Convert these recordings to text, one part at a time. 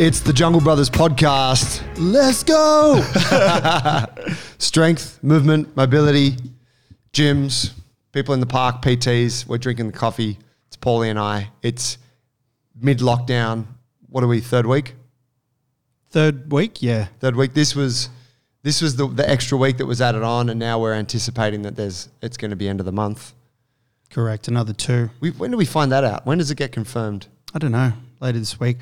It's the Jungle Brothers podcast. Let's go. Strength, movement, mobility, gyms, people in the park, PTs. We're drinking the coffee. It's Paulie and I. It's mid lockdown. What are we? Third week. Third week, yeah. Third week. This was this was the, the extra week that was added on, and now we're anticipating that there's it's going to be end of the month. Correct. Another two. We, when do we find that out? When does it get confirmed? I don't know. Later this week.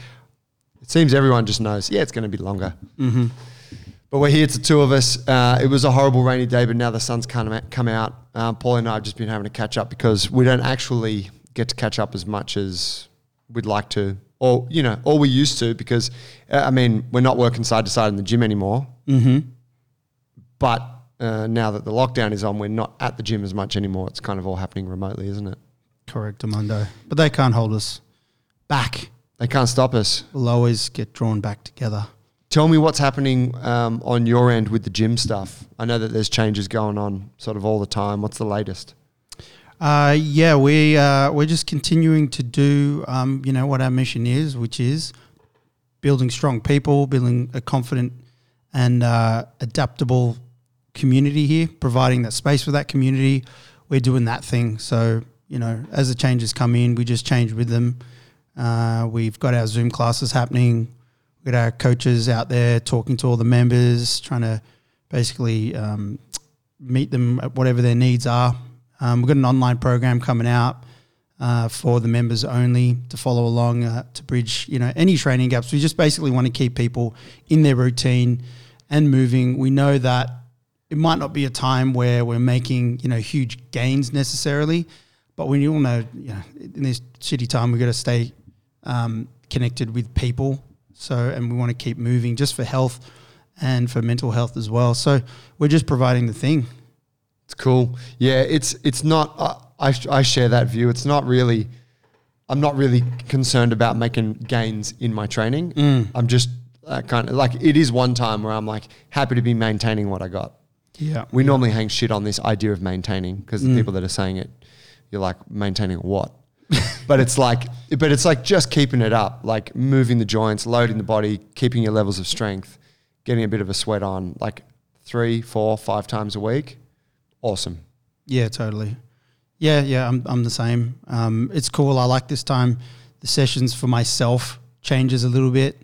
It seems everyone just knows. Yeah, it's going to be longer. Mm-hmm. But we're here. It's the two of us. Uh, it was a horrible rainy day, but now the sun's come come out. Um, Paul and I have just been having to catch up because we don't actually get to catch up as much as we'd like to, or you know, or we used to. Because uh, I mean, we're not working side to side in the gym anymore. Mm-hmm. But uh, now that the lockdown is on, we're not at the gym as much anymore. It's kind of all happening remotely, isn't it? Correct, Amundo. But they can't hold us back. They can't stop us. We'll always get drawn back together. Tell me what's happening um, on your end with the gym stuff. I know that there's changes going on sort of all the time. What's the latest? Uh, yeah, we uh, we're just continuing to do um, you know what our mission is, which is building strong people, building a confident and uh, adaptable community here, providing that space for that community. We're doing that thing. So you know, as the changes come in, we just change with them. Uh, we've got our Zoom classes happening. We've got our coaches out there talking to all the members, trying to basically um, meet them at whatever their needs are. Um, we've got an online program coming out uh, for the members only to follow along uh, to bridge, you know, any training gaps. We just basically want to keep people in their routine and moving. We know that it might not be a time where we're making, you know, huge gains necessarily, but we all know, you know, in this shitty time, we've got to stay um, connected with people. So, and we want to keep moving just for health and for mental health as well. So, we're just providing the thing. It's cool. Yeah, it's it's not. Uh, I I share that view. It's not really. I'm not really concerned about making gains in my training. Mm. I'm just uh, kind of like it is one time where I'm like happy to be maintaining what I got. Yeah. We normally hang shit on this idea of maintaining because the people that are saying it, you're like maintaining what? but it's like, but it's like just keeping it up, like moving the joints, loading the body, keeping your levels of strength, getting a bit of a sweat on, like three, four, five times a week. Awesome. Yeah, totally. Yeah, yeah, I'm I'm the same. Um, it's cool. I like this time. The sessions for myself changes a little bit,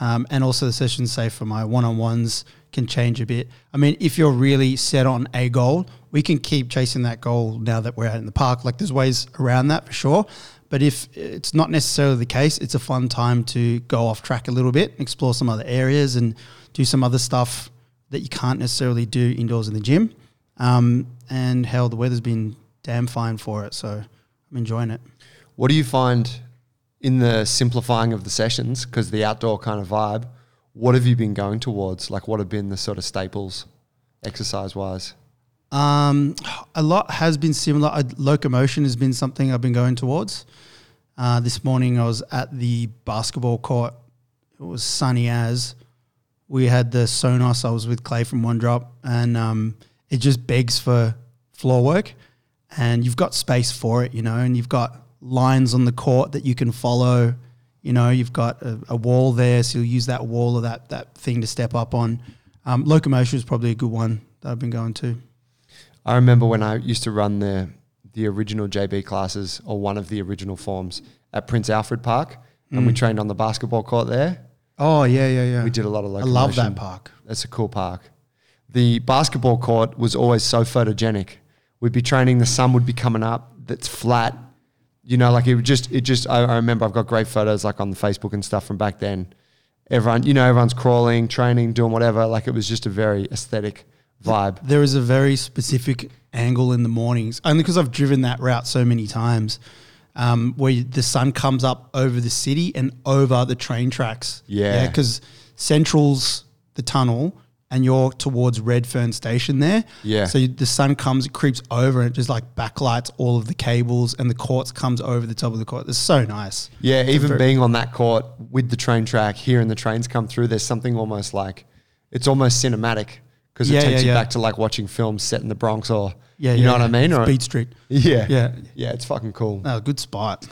um, and also the sessions, say for my one-on-ones, can change a bit. I mean, if you're really set on a goal, we can keep chasing that goal now that we're out in the park. Like, there's ways around that for sure. But if it's not necessarily the case, it's a fun time to go off track a little bit, explore some other areas, and do some other stuff that you can't necessarily do indoors in the gym. Um, and hell, the weather's been damn fine for it, so I'm enjoying it. What do you find in the simplifying of the sessions? Because the outdoor kind of vibe, what have you been going towards? Like, what have been the sort of staples exercise wise? Um, a lot has been similar. Locomotion has been something I've been going towards. Uh, this morning I was at the basketball court. It was sunny as. We had the Sonos. I was with Clay from One Drop, and um, it just begs for floor work. And you've got space for it, you know, and you've got lines on the court that you can follow. You know, you've got a, a wall there, so you'll use that wall or that that thing to step up on. Um, locomotion is probably a good one that I've been going to. I remember when I used to run the the original JB classes or one of the original forms at Prince Alfred Park, and we mm. trained on the basketball court there. Oh yeah, yeah, yeah. We did a lot of I love that park. That's a cool park. The basketball court was always so photogenic. We'd be training, the sun would be coming up. That's flat. You know, like it just, it just. I, I remember I've got great photos like on the Facebook and stuff from back then. Everyone, you know, everyone's crawling, training, doing whatever. Like it was just a very aesthetic vibe. There is a very specific angle in the mornings, only because I've driven that route so many times, um, where you- the sun comes up over the city and over the train tracks. Yeah. because Central's the tunnel, and you're towards Redfern Station there. Yeah. So you, the sun comes, it creeps over, and it just like backlights all of the cables, and the courts comes over the top of the court. It's so nice. Yeah, even very- being on that court with the train track, hearing the trains come through, there's something almost like it's almost cinematic because it Yeah, takes yeah, you yeah. back to like watching films set in the Bronx or Yeah, you know what I mean? Or Speed Street. yeah, Yeah. yeah, it's fucking cool. Oh, good spot.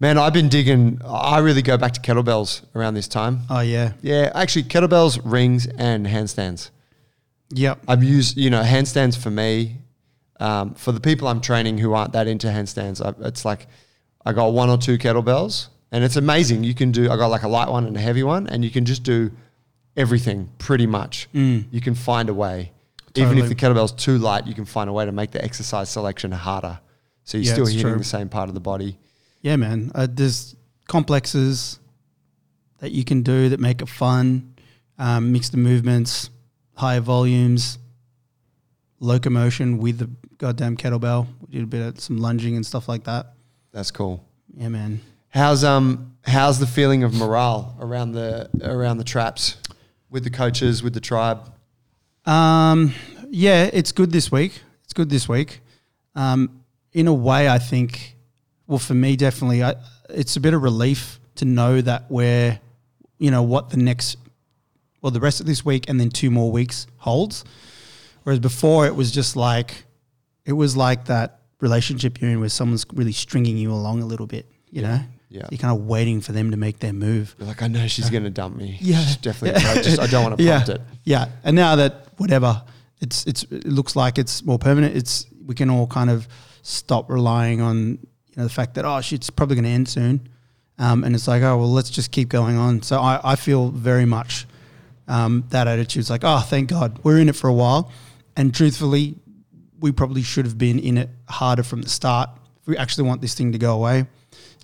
Man, I've been digging. I really go back to kettlebells around this time. Oh yeah. Yeah, actually, kettlebells, rings, and handstands. Yep. I've used, you know, handstands for me. Um, for the people I'm training who aren't that into handstands, I, it's like I got one or two kettlebells, and it's amazing. You can do. I got like a light one and a heavy one, and you can just do everything pretty much. You can find a way. Even if the kettlebell's too light, you can find a way to make the exercise selection harder. So you're Yeah, still hitting true. the same part of the body. Yeah, man. Uh, there's complexes that you can do that make it fun. Um, mix the movements, higher volumes, locomotion with the goddamn kettlebell. We did a bit of some lunging and stuff like that. That's cool. Yeah, man. How's um how's the feeling of morale around the around the traps with the coaches with the tribe? Um, yeah, it's good this week. It's good this week. Um, in a way, I think. Well, for me, definitely, I, it's a bit of relief to know that we're, you know, what the next, well, the rest of this week and then two more weeks holds. Whereas before, it was just like, it was like that relationship you're in where someone's really stringing you along a little bit. You know, Yeah. you're kind of waiting for them to make their move. You're like, I know she's gonna dump me. Yeah. She's definitely. I just I don't want to yeah, prompt it. Yeah, and now that whatever, it's it's it looks like it's more permanent. It's we can all kind of stop relying on you know the fact that oh it's probably going to end soon, um, and it's like oh well let's just keep going on. So I I feel very much um, that attitude. It's like oh thank God we're in it for a while, and truthfully, we probably should have been in it harder from the start. If we actually want this thing to go away,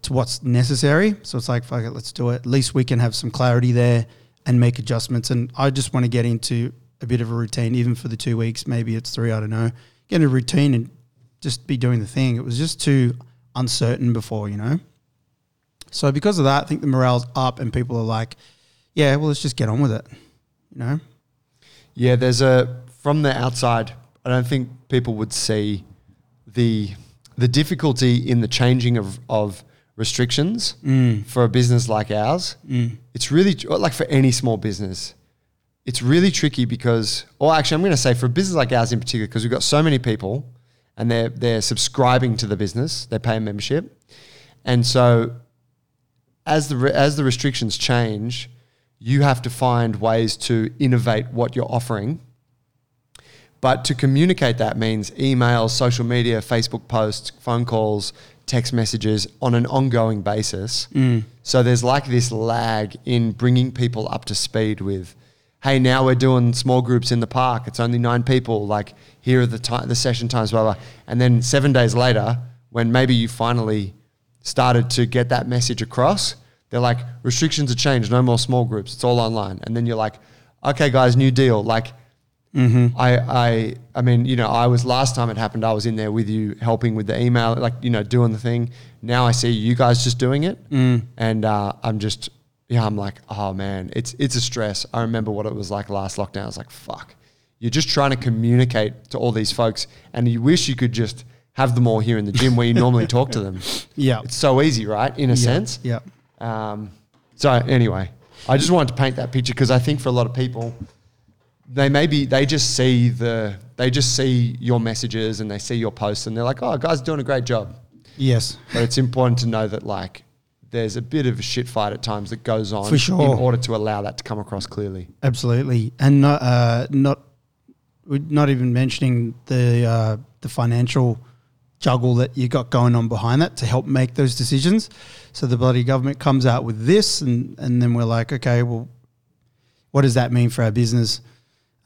it's what's necessary. So it's like, fuck it, let's do it. At least we can have some clarity there and make adjustments. And I just want to get into a bit of a routine, even for the two weeks. Maybe it's three, I don't know. Get a routine and just be doing the thing. It was just too uncertain before, you know? So because of that, I think the morale's up and people are like, yeah, well, let's just get on with it, you know? Yeah, there's a from the outside. I don't think people would see the the difficulty in the changing of of restrictions mm. for a business like ours. Mm. It's really like for any small business. It's really tricky because, or actually, I'm going to say for a business like ours in particular, because we've got so many people, and they're they're subscribing to the business, they pay a membership, and so as the re- as the restrictions change, you have to find ways to innovate what you're offering. But to communicate that means emails, social media, Facebook posts, phone calls, text messages on an ongoing basis. Mm. So there's like this lag in bringing people up to speed with, hey, now we're doing small groups in the park. It's only nine people. Like here are the the session times, blah blah. And then seven days later, when maybe you finally started to get that message across, they're like, restrictions are changed, no more small groups, it's all online. And then you're like, okay, guys, new deal. Like, I, I, I mean, you know, I was last time it happened, I was in there with you helping with the email, like, you know, doing the thing. Now I see you guys just doing it. And uh, I'm just, yeah, I'm like, oh man, it's, it's a stress. I remember what it was like last lockdown. I was like, fuck. You're just trying to communicate to all these folks and you wish you could just have them all here in the gym where you normally talk to them. Yeah. It's so easy, right? In a sense. Yeah. Um, so anyway, I just wanted to paint that picture because I think for a lot of people, they maybe they just see the they just see your messages and they see your posts and they're like, oh, guys, doing a great job. Yes. But it's important to know that like there's a bit of a shit fight at times that goes on For sure. in order to allow that to come across clearly. Absolutely, and not uh, not we're not even mentioning the uh, the financial juggle that you got going on behind that to help make those decisions. So the bloody government comes out with this, and and then we're like, okay, well, what does that mean for our business?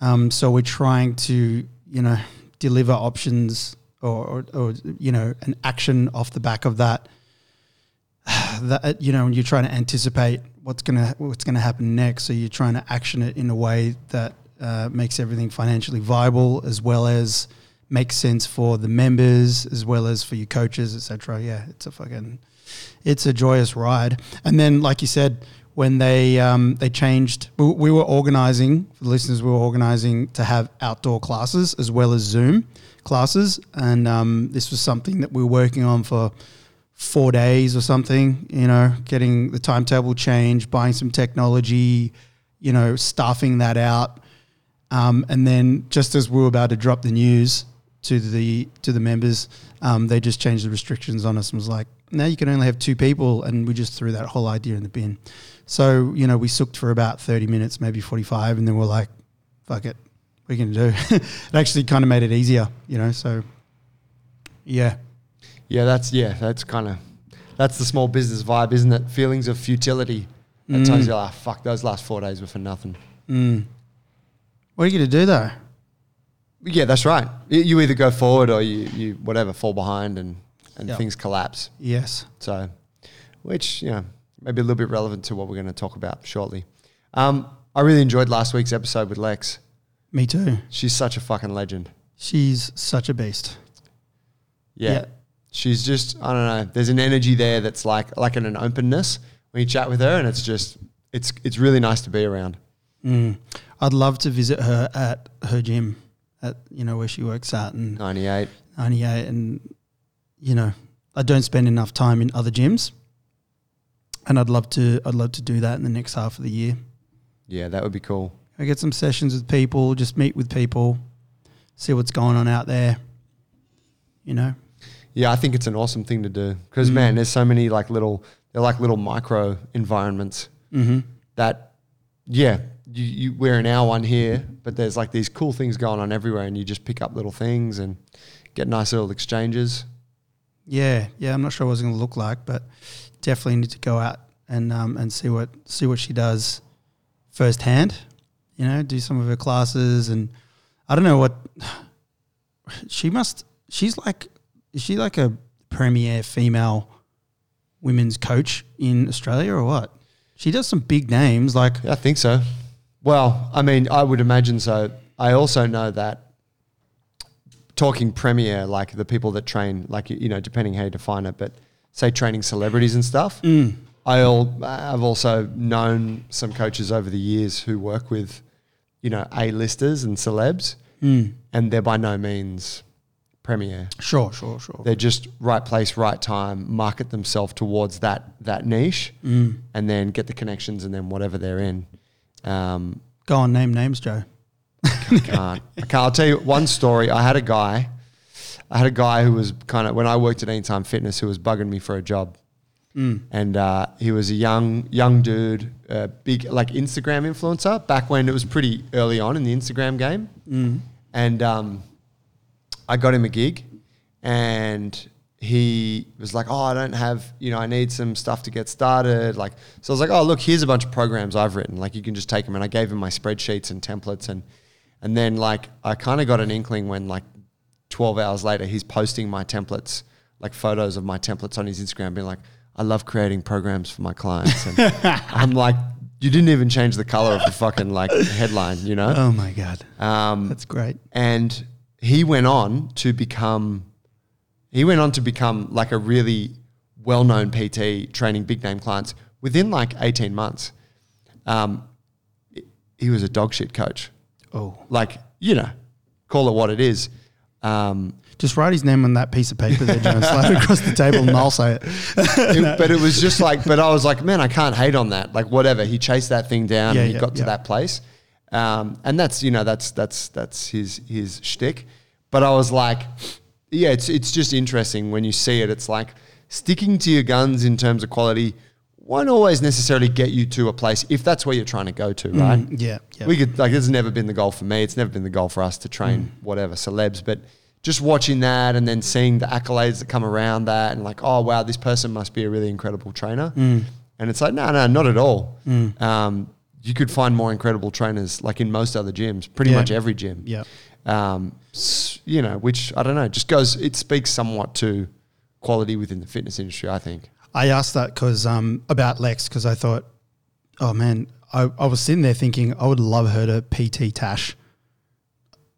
Um, so we're trying to you know deliver options or, or, or you know an action off the back of that that you know you're trying to anticipate what's gonna what's gonna happen next, so you're trying to action it in a way that uh, makes everything financially viable as well as makes sense for the members as well as for your coaches, etc. Yeah, it's a fucking it's a joyous ride. And then, like you said, when they um, they changed, we, we were organizing for the listeners. We were organizing to have outdoor classes as well as Zoom classes, and um, this was something that we were working on for four days or something. You know, getting the timetable changed, buying some technology, you know, staffing that out, um, and then just as we were about to drop the news to the to the members, Um, they just changed the restrictions on us and was like, now you can only have two people, and we just threw that whole idea in the bin. So you know, we sooked for about thirty minutes, maybe forty-five, and then we're like, fuck it, we can do. it actually kind of made it easier, you know. So yeah, Yeah, that's yeah, that's kind of that's the small business vibe, isn't it? Feelings of futility. At Mm. times you're like, fuck, those last four days were for nothing. mm. what are you gonna do though? Yeah, that's right. You either go forward or you, you whatever, fall behind and, and Yeah. things collapse. Yes. So, which, you know, maybe a little bit relevant to what we're going to talk about shortly. Um, I really enjoyed last week's episode with Lex. Me too. She's such a fucking legend. She's such a beast. Yeah. Yeah. She's just, I don't know, there's an energy there that's like, like in an openness when you chat with her and it's just, it's, it's really nice to be around. Mm. I'd love to visit her at her gym, at you know where she works at, and 98. 98 and you know I don't spend enough time in other gyms and I'd love to I'd love to do that in the next half of the year Yeah, that would be cool. I get some sessions with people just meet with people see what's going on out there you know Yeah, I think it's an awesome thing to do because, Mm. man, there's so many like little, they're like little micro environments mm-hmm. that, yeah, you, you, we're in our one here, but there's like these cool things going on everywhere and you just pick up little things and get nice little exchanges. yeah yeah I'm not sure what it's going to look like but definitely need to go out and um, and see what see what she does firsthand you know do some of her classes and I don't know what she must she's like is she like a premier female women's coach in Australia or what? She does some big names like Yeah, I think so. Well, I mean, I would imagine so. I also know that talking premier, like the people that train, like, you know, depending how you define it, but say training celebrities and stuff. mm, I al- I've also known some coaches over the years who work with, you know, A-listers and celebs, mm, and they're by no means premier. sure, sure, sure. They're just right place, right time, market themselves towards that that niche, Mm. and then get the connections, and then whatever they're in. Um, Go on, name names, Joe. I can't. I can't. I'll tell you one story. I had a guy. I had a guy who was kind of when I worked at Anytime Fitness who was bugging me for a job, Mm. and uh, he was a young young dude, uh, big like Instagram influencer back when it was pretty early on in the Instagram game, Mm. and um, I got him a gig, and he was like, "Oh, I don't have, you know, I need some stuff to get started." Like, so I was like, "Oh, look, here's a bunch of programs I've written. Like, you can just take them." And I gave him my spreadsheets and templates, and and then like I kind of got an inkling when like 12 hours later he's posting my templates, like photos of my templates on his Instagram, being like, "I love creating programs for my clients." And I'm like, "You didn't even change the color of the fucking like headline, you know?" Oh my god, Um, that's great. and he went on to become he went on to become like a really well-known PT training big name clients within like 18 months. Um, he was a dog shit coach. Oh, like you know call it what it is. Um, just write his name on that piece of paper there, Joe, and slide it across the table, and I'll say it. it- but it was just like but I was like man I can't hate on that. Like whatever. He chased that thing down Yeah, and he yeah, got to yeah. that place. Um, and that's you know that's that's that's his his shtick. But I was like yeah it's it's just interesting when you see it it's like sticking to your guns in terms of quality won't always necessarily get you to a place if that's where you're trying to go to right Mm, yeah, yeah. we could like this has never been the goal for me. It's never been the goal for us to train whatever celebs, but just watching that and then seeing the accolades that come around that and like, oh wow, this person must be a really incredible trainer. Mm. And it's like, no, no, not at all. Um, you could find more incredible trainers like in most other gyms, pretty Yeah. much every gym. yeah, Um, you know, which I don't know, just goes. It speaks somewhat to quality within the fitness industry. I think. I asked that because um, about Lex because I thought, oh man, I, I was sitting there thinking I would love her to PT Tash.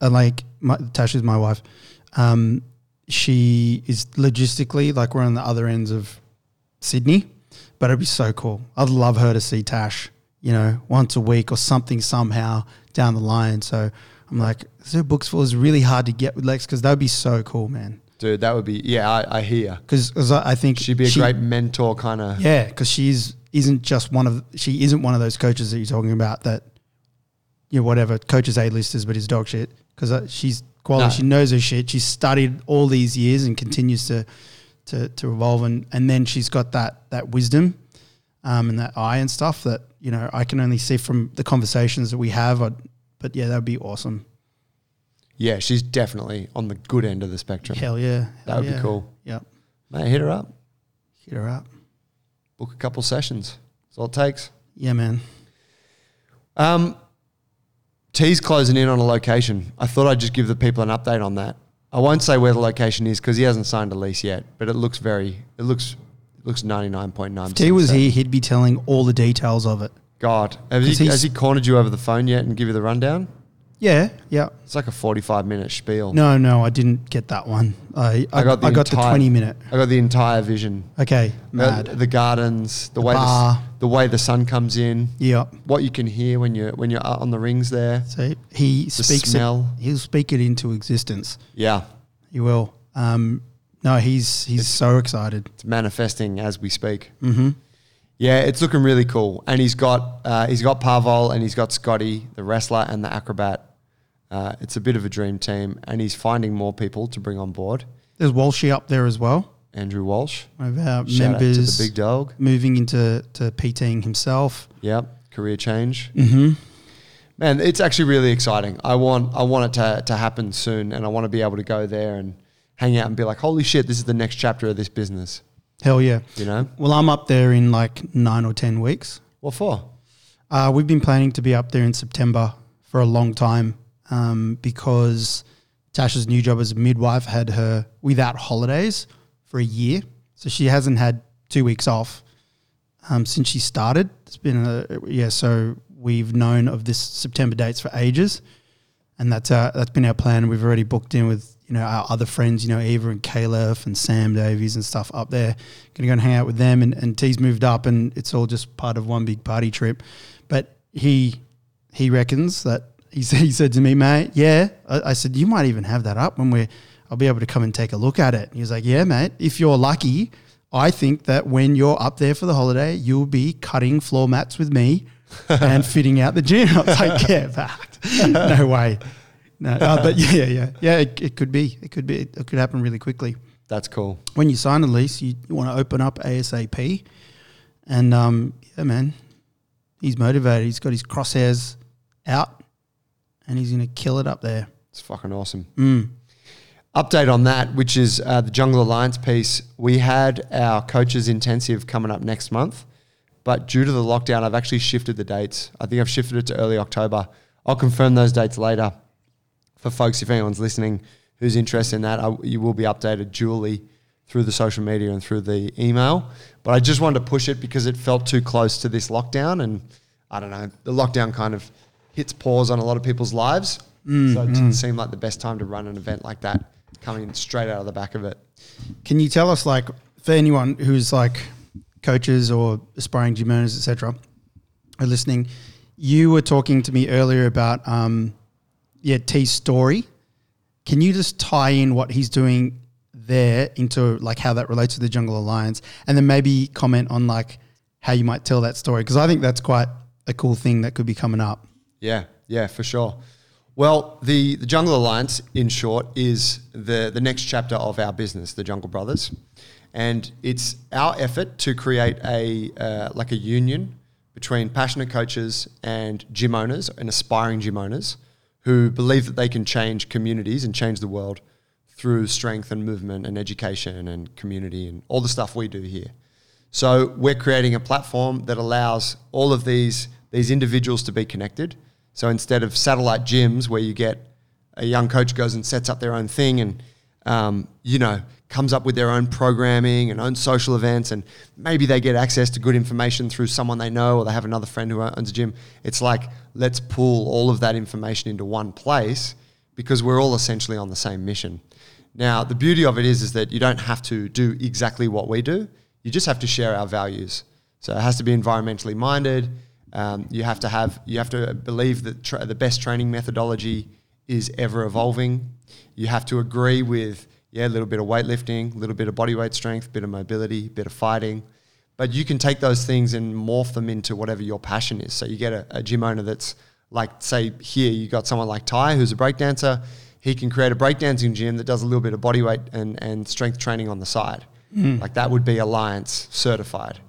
And like my, Tash is my wife. Um, she is logistically like we're on the other ends of Sydney, but it'd be so cool. I'd love her to see Tash, you know, once a week or something somehow down the line. So I'm like, so books full is really hard to get with Lex because that would be so cool, man. Dude, that would be yeah. I, I hear. Because I I think She'd be a she- great mentor, kind of. yeah, because she's isn't just one of she isn't one of those coaches that you're talking about that you know, whatever coaches A listers, but his dog shit because uh, she's quality. No. She knows her shit. She's studied all these years and continues to to to evolve, and and then she's got that that wisdom, um, and that eye and stuff that you know I can only see from the conversations that we have. i but yeah, that would be awesome. Yeah, she's definitely on the good end of the spectrum. Hell yeah, That Hell would be cool. Yep, Mate, hit her up. hit her up. Book a couple sessions. That's all it takes. Yeah, man. Um, T's closing in on a location. I thought I'd just give the people an update on that. I won't say where the location is because he hasn't signed a lease yet, but it looks very, it looks, it looks ninety nine point nine. If T was here, he'd be telling all the details of it. God, has he, has he cornered you over the phone yet and give you the rundown? Yeah, yeah. It's like a forty-five minute spiel. No, no, I didn't get that one. I I, I got the I got the twenty minute. I got the entire vision. Okay, Uh, mad. the gardens, the, The way the, bar. the way the sun comes in, yeah. what you can hear when you're when you're on the rings there. So he speaks smell. it. He'll speak it into existence. Yeah, He will. Um, no, he's he's so excited. it's manifesting as we speak. Mm-hmm. Yeah, it's looking really cool. And he's got uh, he's got Parvol and he's got Scotty, the wrestler and the acrobat. Uh, it's a bit of a dream team, and he's finding more people to bring on board. There's Walshy up there as well. Andrew Walsh, One of our shout members the big dog. moving into to PTing himself. Yep, career change. Mm-hmm. Man, it's actually really exciting. I want I want it to, to happen soon, and I want to be able to go there and hang out and be like, holy shit, this is the next chapter of this business. Hell yeah. You know Well, I'm up there in like nine or ten weeks. what for? Uh, we've been planning to be up there in September for a long time um, because Tasha's new job as a midwife had her without holidays for a year. So she hasn't had two weeks off um, since she started. It's been a, yeah. So we've known of this September dates for ages, and that's our, that's been our plan. We've already booked in with you know our other friends, you know Eva and Caleb and Sam Davies and stuff up there. Going to go and hang out with them, and, and T's moved up, and it's all just part of one big party trip. But he he reckons that he said he said to me, mate, yeah. I, I said you might even have that up when we're. I'll be able to come and take a look at it. He was like, yeah, mate. If you're lucky, I think that when you're up there for the holiday, you'll be cutting floor mats with me and fitting out the gym. I was like, yeah, fact. no way. No, uh, but yeah, yeah, yeah. It, it could be. It could be. It could happen really quickly. That's cool. When you sign a lease, you, you want to open up ASAP. And um, yeah, man, he's motivated. He's got his crosshairs out, and he's going to kill it up there. It's fucking awesome. Mm. Update on that, which is uh, the Jungle Alliance piece. We had our coaches intensive coming up next month, but due to the lockdown, I've actually shifted the dates. I think I've shifted it to early October. I'll confirm those dates later for folks if anyone's listening who's interested in that. I, you will be updated duly through the social media and through the email. But I just wanted to push it because it felt too close to this lockdown, and I don't know, the lockdown kind of hits pause on a lot of people's lives. so it didn't seem like the best time to run an event like that, coming straight out of the back of it. Can you tell us, like, for anyone who's like coaches or aspiring gym owners, etc., are listening? You were talking to me earlier about, um, yeah, T's story. Can you just tie in what he's doing there into like how that relates to the Jungle Alliance, and then maybe comment on like how you might tell that story? Because I think that's quite a cool thing that could be coming up. Yeah, yeah, for sure. Well, the, the Jungle Alliance, in short, is the, the next chapter of our business, the Jungle Brothers. And it's our effort to create a uh, like a union between passionate coaches and gym owners and aspiring gym owners who believe that they can change communities and change the world through strength and movement and education and community and all the stuff we do here. So we're creating a platform that allows all of these these individuals to be connected. So instead of satellite gyms where you get a young coach goes and sets up their own thing and um, you know comes up with their own programming and own social events and maybe they get access to good information through someone they know or they have another friend who owns a gym. It's like let's pull all of that information into one place because we're all essentially on the same mission. Now, the beauty of it is, is that you don't have to do exactly what we do. You just have to share our values. So it has to be environmentally minded. Um, you have to have, you have to believe that tra- the best training methodology is ever evolving. You have to agree with, yeah, a little bit of weightlifting, a little bit of body weight strength, bit of mobility, bit of fighting. But you can take those things and morph them into whatever your passion is. So you get a, a gym owner that's Like say here you got someone like Ty who's a breakdancer. He can create a breakdancing gym that does a little bit of body weight and, and strength training on the side. Like that would be Alliance certified.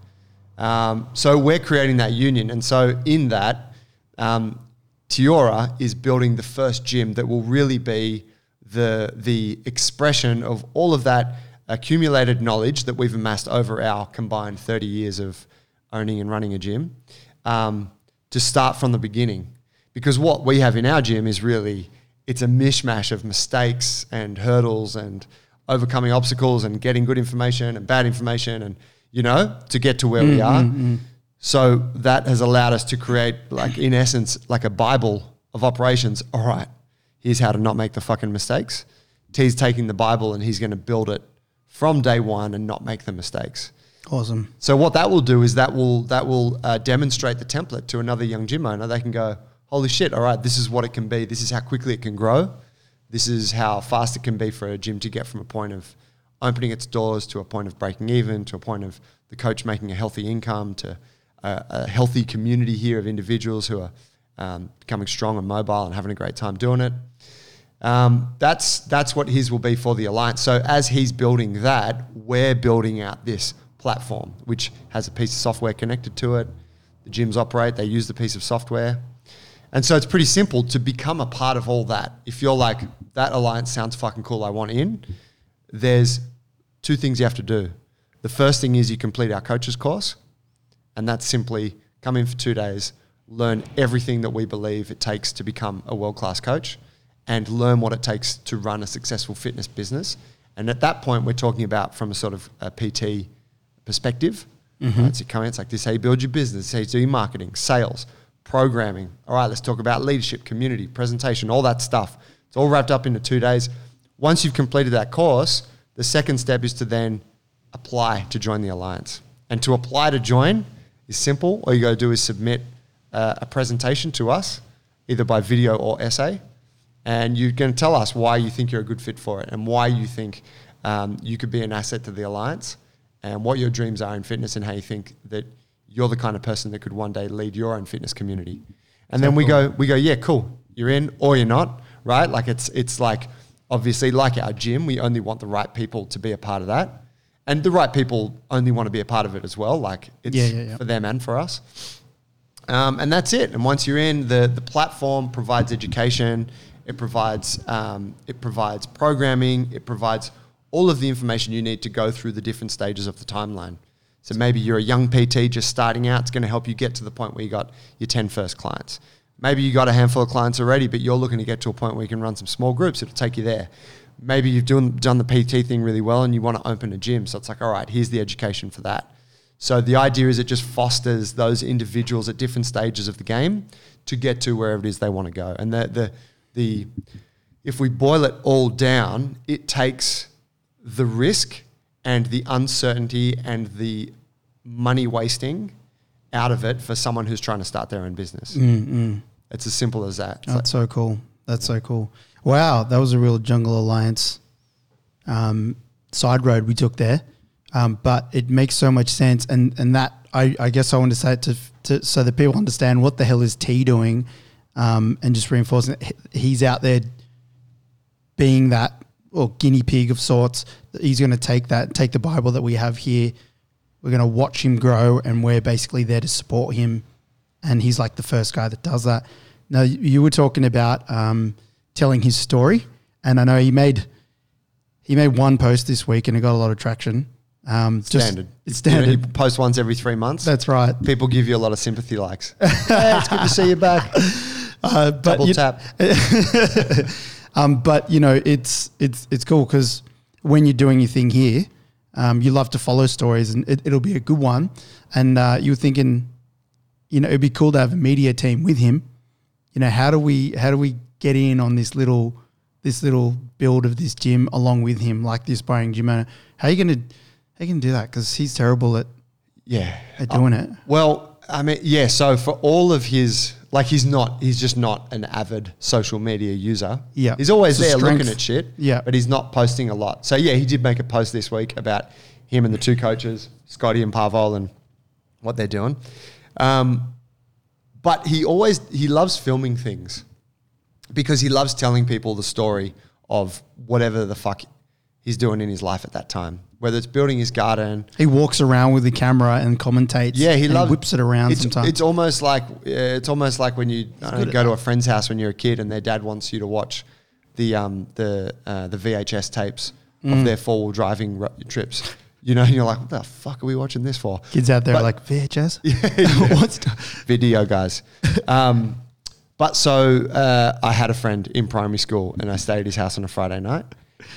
Um, so we're creating that union. And so in that, um, Tiora is building the first gym that will really be the, the expression of all of that accumulated knowledge that we've amassed over our combined 30 years of owning and running a gym um, to start from the beginning. Because what we have in our gym is really, it's a mishmash of mistakes and hurdles and overcoming obstacles and getting good information and bad information and, you know, to get to where we mm, mm, are. Mm. So that has allowed us to create, like, in essence, like a Bible of operations. All right, here's how to not make the fucking mistakes. T's taking the Bible and he's going to build it from day one and not make the mistakes. Awesome. So what that will do is that will that will uh, demonstrate the template to another young gym owner. They can go, holy shit! All right, this is what it can be. This is how quickly it can grow. This is how fast it can be for a gym to get from a point of opening its doors to a point of breaking even to a point of the coach making a healthy income to a, a healthy community here of individuals who are um, becoming strong and mobile and having a great time doing it. Um, that's that's what his will be for the alliance. So as he's building that, we're building out this platform, which has a piece of software connected to it. The gyms operate; they use the piece of software, and so it's pretty simple to become a part of all that. If you're like that alliance sounds fucking cool, I want in. There's two things you have to do. The first thing is you complete our coaches course, and that's simply come in for two days, learn everything that we believe it takes to become a world class coach and learn what it takes to run a successful fitness business. And at that point, we're talking about from a sort of a PT perspective. Right? So in, it's like this: how you build your business, how you do your marketing, sales, programming. All right, let's talk about leadership, community, presentation, all that stuff. It's all wrapped up into two days. Once you've completed that course, the second step is to then apply to join the alliance. And to apply to join is simple. All you got to do is submit uh, a presentation to us, either by video or essay, and you're going to tell us why you think you're a good fit for it and why you think um, you could be an asset to the alliance and what your dreams are in fitness and how you think that you're the kind of person that could one day lead your own fitness community. And then we go, we go, yeah, cool, you're in or you're not, right? Like it's it's like obviously like our gym, we only want the right people to be a part of that, and the right people only want to be a part of it as well. Like it's Yeah, yeah, yeah. for them and for us. Um, and that's it. And once you're in, the the platform provides education. It provides um, it provides programming. It provides all of the information you need to go through the different stages of the timeline. So maybe you're a young PT just starting out. It's going to help you get to the point where you got your 10 first clients. Maybe you got a handful of clients already, but you're looking to get to a point where you can run some small groups. It'll take you there. Maybe you've done, done the PT thing really well and you want to open a gym. So it's like, all right, here's the education for that. So the idea is it just fosters those individuals at different stages of the game to get to wherever it is they want to go. And the the the if we boil it all down, it takes the risk and the uncertainty and the money wasting out of it for someone who's trying to start their own business. It's as simple as that. It's like- That's so cool. That's so cool. Wow, that was a real Jungle Alliance um, side road we took there. Um, but it makes so much sense, and and that I, I guess I want to say it to, to so that people understand what the hell is T doing, um, and just reinforcing that he's out there being that or guinea pig of sorts. He's going to take that, take the Bible that we have here. We're going to watch him grow, and we're basically there to support him. And he's like the first guy that does that. Now, you- you were talking about um, telling his story, and I know he made he made one post this week, and it got a lot of traction. Um, just- standard. it's You know, standard. you post once every three months. That's right. People give you a lot of sympathy likes. hey, it's good to see you back. Uh, but Double you- tap. Um, but you know, it's it's it's cool because when you're doing your thing here, um, you love to follow stories, and it, it'll be a good one. And uh, you're thinking, you know, it'd be cool to have a media team with him. You know, how do we how do we get in on this little this little build of this gym along with him, like the aspiring gym owner? How are you gonna how you gonna do that? Because he's terrible at Yeah. at doing it. Well, I mean, yeah. So for all of his, like, he's not, he's just not an avid social media user. Yeah. He's always It's there looking at shit. Yeah. But he's not posting a lot. So yeah, he did make a post this week about him and the two coaches, Scotty and Parvol, and what they're doing. Um, but he always he loves filming things because he loves telling people the story of whatever the fuck he's doing in his life at that time. Whether it's building his garden, He walks around with the camera and commentates. yeah, he and loves whips it around It's, sometimes. it's almost like uh, it's almost like when you know, go to a friend's house when you're a kid and their dad wants you to watch the um the uh, the VHS tapes Mm. of their four wheel driving ro- trips. You know, and you're like, what the fuck are we watching this for? Kids out there but- are like VHS. What's the- video guys. Um, but so uh, I had a friend in primary school, and I stayed at his house on a Friday night.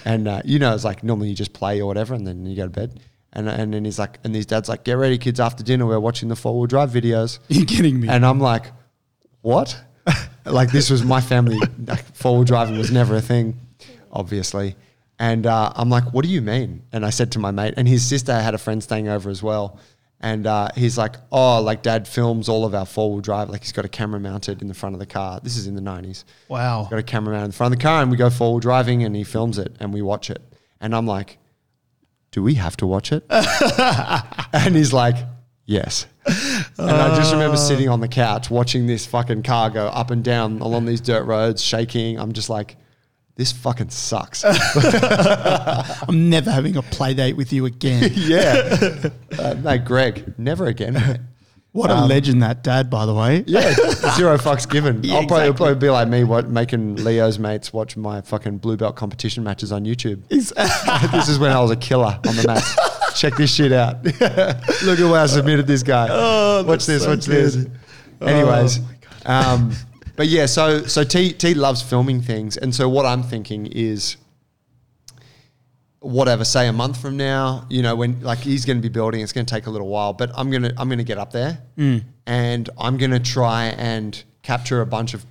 And uh, you know, it's like normally you just play or whatever, and then you go to bed. And and then he's like, and his dad's like, "Get ready, kids. After dinner, we're watching the four wheel drive videos." You're kidding me? And I'm like, "What?" like this was my family. Like, four wheel driving was never a thing, obviously. And uh, I'm like, "What do you mean?" And I said to my mate, and his sister had a friend staying over as well. And uh, he's like, "Oh, like Dad films all of our four wheel drive. Like he's got a camera mounted in the front of the car. This is in the '90s. wow. Got a camera mounted in the front of the car, and we go four wheel driving, and he films it, and we watch it. And I'm like, "Do we have to watch it?" and he's like, "Yes." And I just remember sitting on the couch watching this fucking car go up and down along these dirt roads, shaking. I'm just like, "This fucking sucks." I'm never having a play date with you again. yeah. Uh, no, Greg, never again. mate. What a Um, legend that dad, by the way. Yeah, zero fucks given. Yeah, I'll probably, it'll exactly. probably be like me what, making Leo's mates watch my fucking blue belt competition matches on YouTube. this is when I was a killer on the mats. Check this shit out. Look at where I submitted this guy. Oh, watch this, watch this. Anyways, Oh, um, but yeah, so so T T loves filming things, and so what I'm thinking is whatever say a month from now you know when like he's going to be building it's going to take a little while but i'm going to i'm going to get up there. Mm. And i'm going to try and capture a bunch of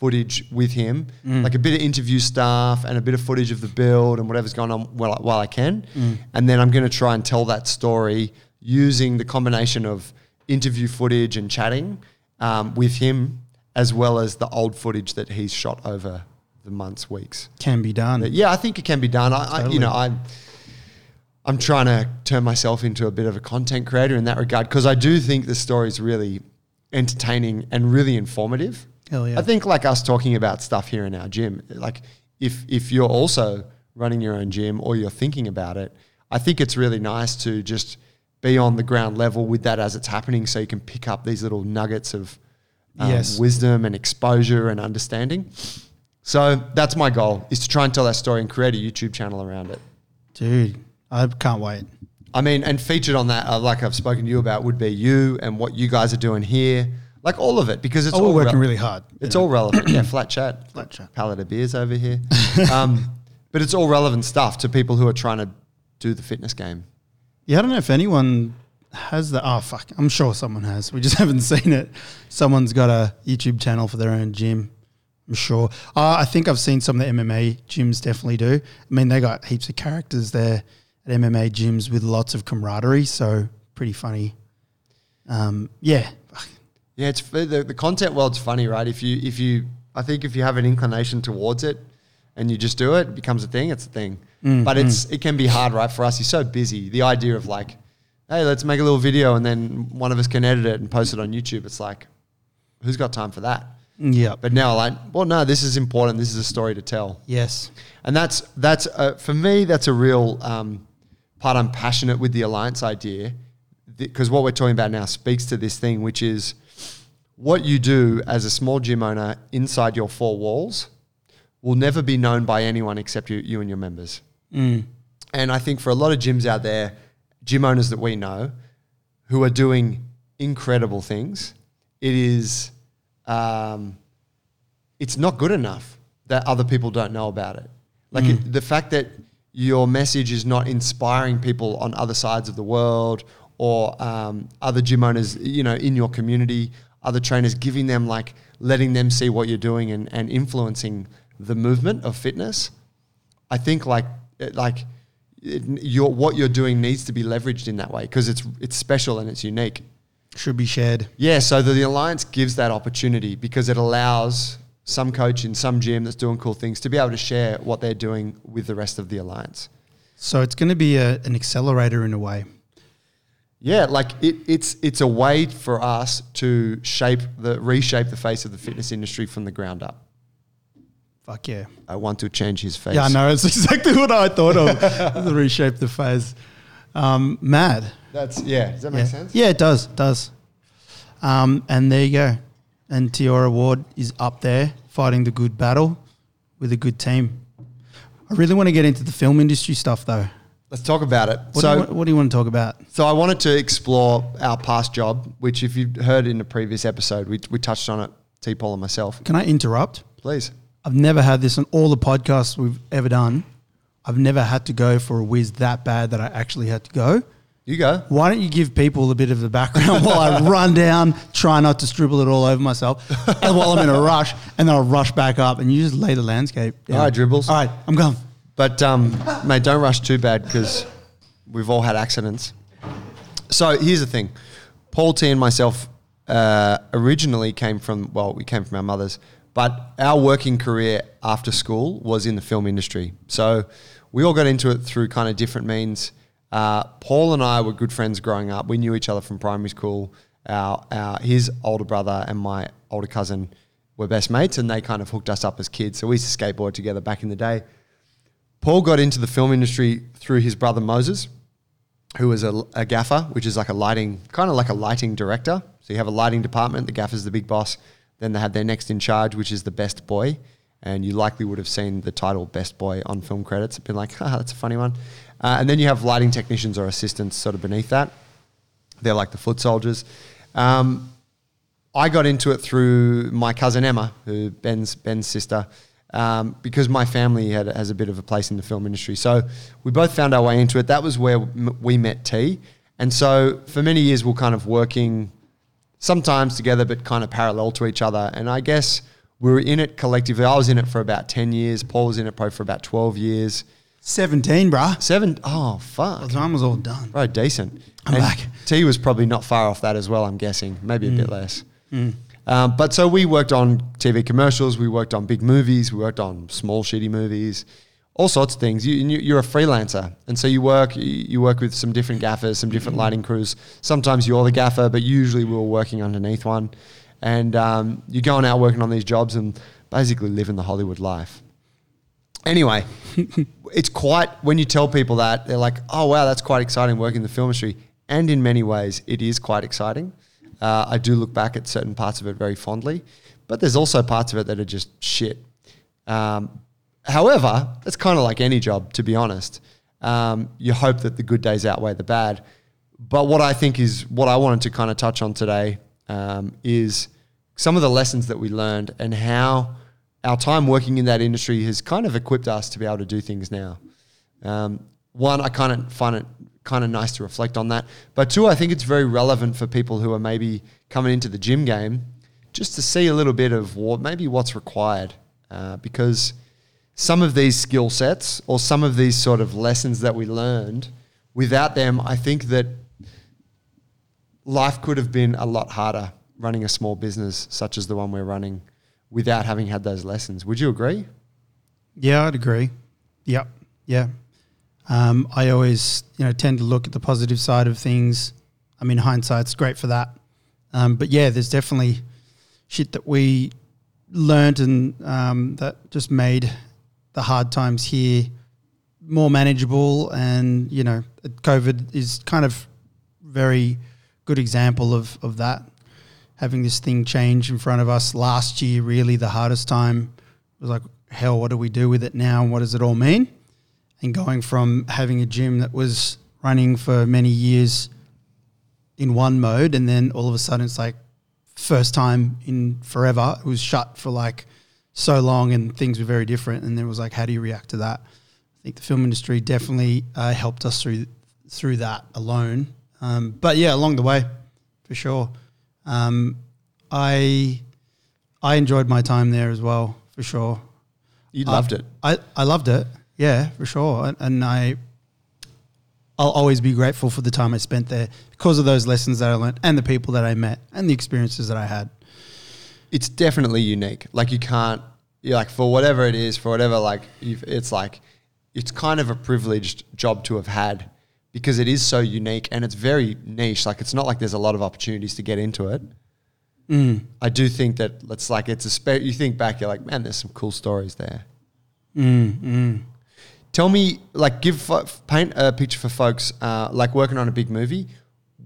footage with him. Mm. Like a bit of interview stuff and a bit of footage of the build and whatever's going on while, while i can. Mm. And then i'm going to try and tell that story using the combination of interview footage and chatting um, with him as well as the old footage that he's shot over the months weeks Can be done. but yeah, I think it can be done. I, I you know, I'm I'm trying to turn myself into a bit of a content creator in that regard because I do think the story is really entertaining and really informative. Hell yeah. I think like us talking about stuff here in our gym, like if if you're also running your own gym or you're thinking about it, I think it's really nice to just be on the ground level with that as it's happening, so you can pick up these little nuggets of um, Yes. wisdom and exposure and understanding. So that's my goal: is to try and tell that story and create a YouTube channel around it. Dude, I can't wait. I mean, and featured on that, uh, like I've spoken to you about, would be you and what you guys are doing here, like all of it, because it's Oh, all we're working rel- really hard. It's all relevant. yeah, flat chat, Flat chat. pallet of beers over here. um, but it's all relevant stuff to people who are trying to do the fitness game. Yeah, I don't know if anyone has the Oh, fuck. I'm sure someone has. We just haven't seen it. Someone's got a YouTube channel for their own gym. I'm sure. Uh, I think I've seen some of the MMA gyms definitely do. I mean, they got heaps of characters there at MMA gyms with lots of camaraderie. So pretty funny. Um, yeah. Yeah, it's the, the content world's funny, right? If you if you I think if you have an inclination towards it and you just do it, it becomes a thing, it's a thing. Mm, but it's it can be hard, right? For us, you're so busy. The idea of like, hey, let's make a little video and then one of us can edit it and post it on YouTube. It's like, who's got time for that? Yeah. But now, like, well, no, this is important. This is a story to tell, Yes. and that's that's uh, for me. That's a real um, part. I'm passionate with the alliance idea because what we're talking about now speaks to this thing, which is what you do as a small gym owner inside your four walls will never be known by anyone except you, you and your members. Mm. And I think for a lot of gyms out there, gym owners that we know who are doing incredible things, it is um, it's not good enough that other people don't know about it. Like it, the fact that your message is not inspiring people on other sides of the world or um, other gym owners, you know, in your community, other trainers, giving them like letting them see what you're doing and, and influencing the movement of fitness. I think like like it, your what you're doing needs to be leveraged in that way because it's it's special and it's unique. Should be shared. Yeah, so the, the alliance gives that opportunity because it allows some coach in some gym that's doing cool things to be able to share what they're doing with the rest of the alliance. So it's going to be a, an accelerator in a way. Yeah, like it, it's it's a way for us to shape the reshape the face of the fitness industry from the ground up. Fuck yeah. I want to change his face. Yeah, I know. It's exactly what I thought of. reshape the face. Um, mad. That's yeah. Does that yeah. make sense? Yeah, it does. It does. Um, and there you go. And Tiora Ward is up there fighting the good battle with a good team. I really want to get into the film industry stuff though. Let's talk about it. What, so, do, you, want- what do you want to talk about? so I wanted to explore our past job, which, if you've heard in the previous episode, we, we touched on it. T. Paul and myself. Can I interrupt? Please. I've never had this on all the podcasts we've ever done. I've never had to go for a whiz that bad that I actually had to go. You go. Why don't you give people a bit of the background while I run down, try not to scribble it all over myself, and while I'm in a rush, and then I'll rush back up, and you just lay the landscape. down. All right, dribbles. All right, I'm gone. But um, mate, don't rush too bad because we've all had accidents. So here's the thing: Paul T and myself uh, originally came from well, we came from our mothers, but our working career after school was in the film industry. So we all got into it through kind of different means. Uh, Paul and I were good friends growing up. We knew each other from primary school. Our, our his older brother and my older cousin were best mates, and they kind of hooked us up as kids. So we used to skateboard together back in the day. Paul got into the film industry through his brother Moses, who was a, a gaffer, which is like a lighting, kind of like a lighting director. So you have a lighting department, the gaffer's the big boss. Then they have their next in charge, which is the best boy. And you likely would have seen the title best boy on film credits. Been like, ah, that's a funny one. Uh, and then you have lighting technicians or assistants sort of beneath that. They're like the foot soldiers. Um, I got into it through my cousin Emma, who Ben's Ben's sister, um, because my family had, has a bit of a place in the film industry. So we both found our way into it. That was where we met T, and so for many years we're kind of working, sometimes together, but kind of parallel to each other. And I guess we were in it collectively. I was in it for about ten years. Paul was in it probably for about twelve years. 17, bruh. Seven oh fuck. The time was all done. Right, decent. I'm And back. T was probably not far off that as well. I'm guessing, maybe a bit less. Um, but so we worked on TV commercials. We worked on big movies. We worked on small shitty movies, all sorts of things. You, you- you're a freelancer, and so you work. You work with some different gaffers, some different lighting crews. Sometimes you're the gaffer, but usually we were working underneath one. And um, you're going out working on these jobs and basically living the Hollywood life. Anyway, it's quite when you tell people that they're like, "Oh wow, that's quite exciting working in the film industry." And in many ways, it is quite exciting. Uh, I do look back at certain parts of it very fondly, but there's also parts of it that are just shit. Um, however, it's kind of like any job, to be honest. Um, you hope that the good days outweigh the bad. But what I think is what I wanted to kind of touch on today um, is some of the lessons that we learned and how our time working in that industry has kind of equipped us to be able to do things now. Um, one, I kind of find it kind of nice to reflect on that. But two, I think it's very relevant for people who are maybe coming into the gym game just to see a little bit of what maybe what's required uh, because some of these skill sets or some of these sort of lessons that we learned without them i think that life could have been a lot harder running a small business such as the one we're running without having had those lessons would you agree Yeah, I'd agree. Yep. Yeah. Um, I always, you know, tend to look at the positive side of things. I mean, hindsight's great for that. Um, but yeah, there's definitely shit that we learned and um, that just made the hard times here more manageable. And you know, COVID is kind of very good example of of that. Having this thing change in front of us last year, really the hardest time was like, hell, what do we do with it now? And what does it all mean? And going from having a gym that was running for many years in one mode, and then all of a sudden it's like first time in forever. It was shut for like so long, and things were very different. And then it was like, how do you react to that? I think the film industry definitely uh, helped us through through that alone. Um, but yeah, along the way, for sure. Um, I I enjoyed my time there as well, for sure. you loved it I, I loved it. Yeah, for sure. And, and I, I'll always be grateful for the time I spent there because of those lessons that I learned and the people that I met and the experiences that I had. It's definitely unique. Like you can't, you're like for whatever it is, for whatever like you've, it's like, it's kind of a privileged job to have had because it is so unique and it's very niche. Like it's not like there's a lot of opportunities to get into it. Mm. I do think that it's like it's a spe- you think back, you're like, man, there's some cool stories there. Mm, mm. Tell me, like, give fo- paint a picture for folks, uh, like working on a big movie.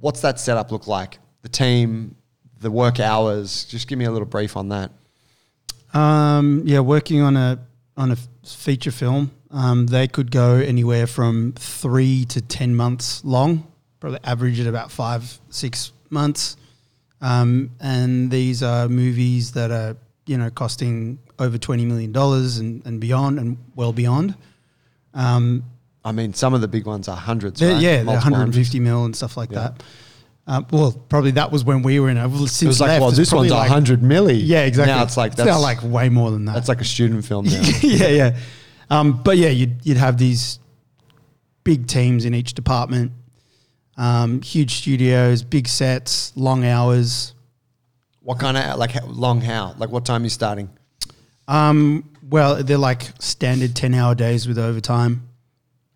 What's that setup look like? The team, the work hours. Just give me a little brief on that. Um, yeah, working on a on a feature film, um, they could go anywhere from three to ten months long. Probably average at about five six months. Um, and these are movies that are you know costing over twenty million dollars and, and beyond and well beyond. Um, I mean, some of the big ones are hundreds. they're- right? yeah, they're Multiple 150 mil and stuff like Yeah. that. Um, well, probably that was when we were in it. Well, since It was like, left, well, this one's like- hundred milli. Yeah, exactly. Now it's like it's that's now like way more than that. that's like a student film now. yeah, yeah. Um, but yeah, you'd, you'd have these big teams in each department, um, huge studios, big sets, long hours. what kind of like how- long? How? Like what time are you starting? Um, well, they're like standard 10 hour days with overtime.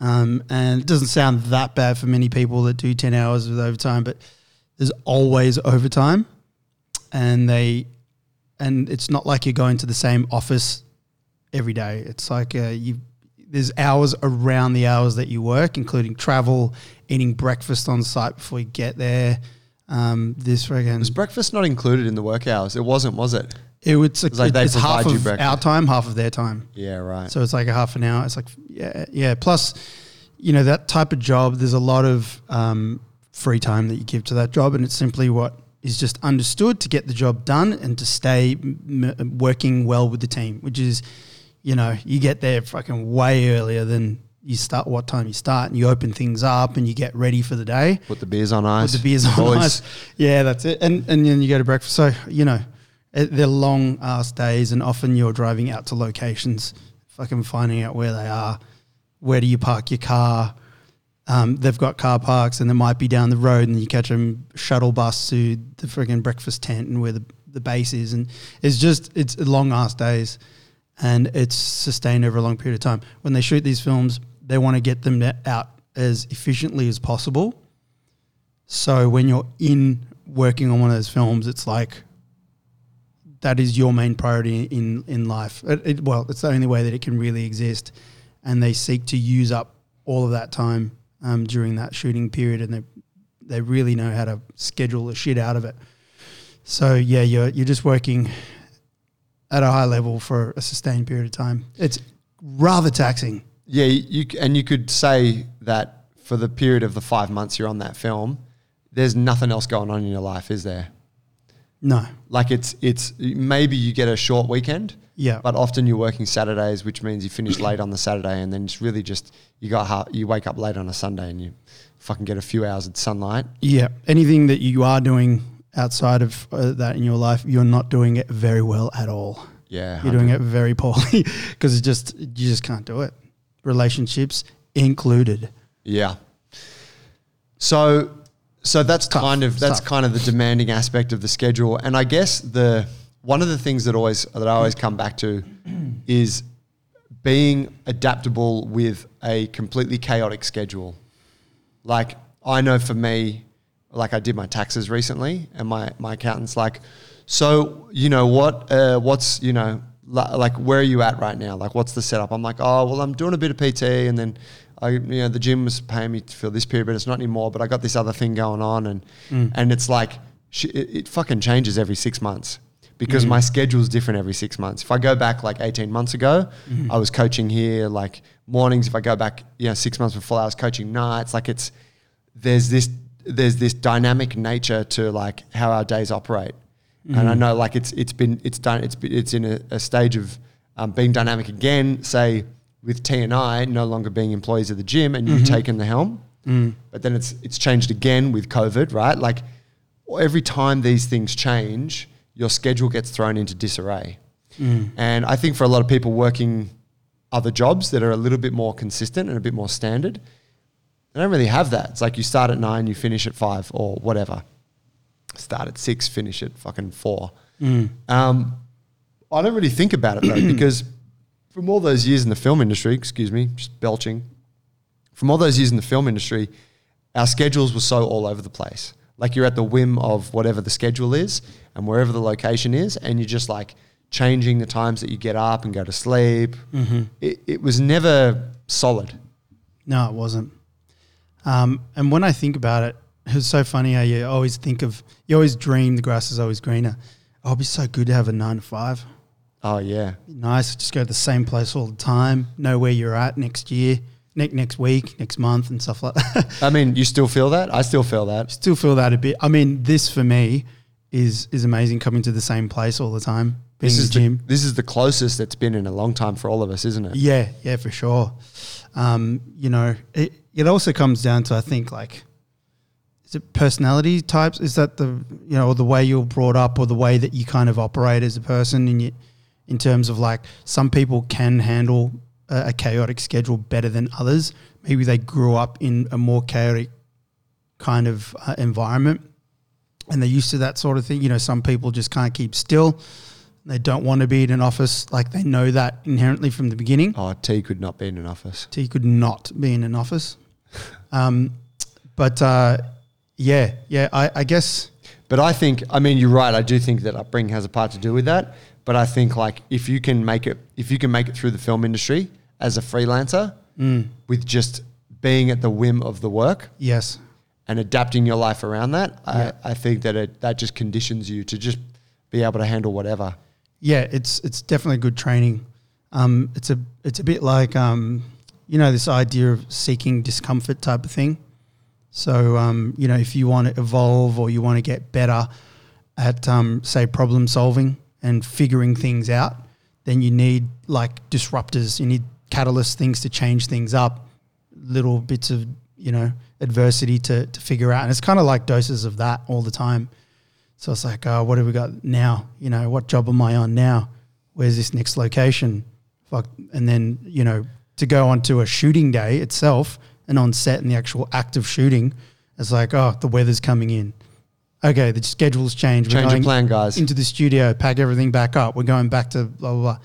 Um, and it doesn't sound that bad for many people that do 10 hours with overtime, but there's always overtime. And they, and it's not like you're going to the same office every day. It's like uh, you, there's hours around the hours that you work, including travel, eating breakfast on site before you get there. Um, this friggin' Was breakfast not included in the work hours? It wasn't, was it? it was It's like they it's half of breakfast. our time, half of their time. Yeah, right. So it's like a half an hour. It's like yeah, yeah. Plus, you know that type of job. There's a lot of um, free time that you give to that job, and it's simply what is just understood to get the job done and to stay m- working well with the team. Which is, you know, you get there fucking way earlier than you start. What time you start, and you open things up, and you get ready for the day. Put the beers on ice. Put the beers on Boys. ice. Yeah, that's it. And and then you go to breakfast. So you know, it- they're long ass days, and often you're driving out to locations, fucking finding out where they are. Where do you park your car? Um, they've got car parks, and they might be down the road, and you catch them shuttle bus to the friggin' breakfast tent and where the the base is, and it's just it's long ass days, and it's sustained over a long period of time. When they shoot these films, they want to get them out as efficiently as possible. So when you're in working on one of those films, it's like that is your main priority in in life. It, it, well, it's the only way that it can really exist, and they seek to use up all of that time um, during that shooting period, and they they really know how to schedule the shit out of it. So yeah, you're you're just working at a high level for a sustained period of time. It's rather taxing. Yeah, you and you could say that for the period of the five months you're on that film, there's nothing else going on in your life, is there? No, Like it's it's maybe you get a short weekend, yeah, but often you're working Saturdays, which means you finish late on the Saturday, and then it's really just you got you wake up late on a Sunday and you fucking get a few hours of sunlight. Yeah, anything that you are doing outside of uh, that in your life, you're not doing it very well at all. Yeah, You're doing it very poorly because it just you just can't do it. Relationships included. Yeah. So so that's Tough. kind of that's tough. kind of the demanding aspect of the schedule. And I guess the one of the things that always that I always come back to is being adaptable with a completely chaotic schedule. Like I know for me, like I did my taxes recently, and my my accountant's like, so you know what? Uh, what's you know like where are you at right now? Like what's the setup? I'm like, oh well, I'm doing a bit of PT, and then I you know the gym was paying me for this period, but it's not anymore. But I got this other thing going on, and and it's like it, it fucking changes every six months because my mm. schedule is different every six months. If I go back like 18 months ago, mm-hmm. I was coaching here like mornings. If I go back, you know, six months before, I was coaching nights. Like it's there's this there's this dynamic nature to like how our days operate, and I mm-hmm. know like it's it's been it's done it's it's in a, a stage of um, being dynamic again. Say with T and I no longer being employees of the gym, and you've mm-hmm. taken the helm, mm. but then it's it's changed again with COVID, right? Like every time these things change, your schedule gets thrown into disarray. And I think for a lot of people working other jobs that are a little bit more consistent and a bit more standard, they don't really have that. It's like you start at nine, you finish at five, or whatever. Start at six, finish at fucking four. Um, I don't really think about it though, because from all those years in the film industry, excuse me, just belching, from all those years in the film industry, our schedules were so all over the place. Like you're at the whim of whatever the schedule is and wherever the location is, and you're just like changing the times that you get up and go to sleep. It, it was never solid. No, it wasn't. Um, and when I think about it, it's so funny how you always think of, you always dream the grass is always greener. Oh, it'd be so good to have a nine to five. Oh yeah, nice, just go to the same place all the time, know where you're at next year, next next week, next month, and stuff like that. I mean, you still feel that? I still feel that. Still feel that a bit. I mean, this for me is is amazing coming to the same place all the time, being This is the gym. the, this is the closest it's been in a long time for all of us, isn't it? Yeah, yeah, for sure. Um, you know, it, it also comes down to I think like is it personality types? Is that the you know, or the way you're brought up or the way that you kind of operate as a person in you, in terms of like some people can handle a, a chaotic schedule better than others. Maybe they grew up in a more chaotic kind of uh, environment and they're used to that sort of thing. You know, some people just can't keep still. They don't want to be in an office. Like they know that inherently from the beginning. Oh, T could not be in an office. T could not be in an office. Um, but uh, yeah, yeah, I, I guess But I think, I mean, you're right. I do think that upbringing has a part to do with that. But I think like if you can make it, if you can make it through the film industry as a freelancer with just being at the whim of the work yes, and adapting your life around that, Yeah. I, I think that it that just conditions you to just be able to handle whatever. yeah, it's it's definitely good training. Um, it's a it's a bit like um, you know this idea of seeking discomfort type of thing. So um, you know if you want to evolve or you want to get better at um, say problem solving and figuring things out, then you need like disruptors. You need catalyst things to change things up, little bits of you know adversity to to figure out, and it's kind of like doses of that all the time. So it's like, uh, what have we got now? You know, what job am I on now? Where's this next location? Fuck, and then you know to go onto a shooting day itself and on set and the actual act of shooting, it's like, oh, the weather's coming in. Okay, the schedule's changed. We're Change going plan, guys. Into the studio, pack everything back up. We're going back to blah blah blah.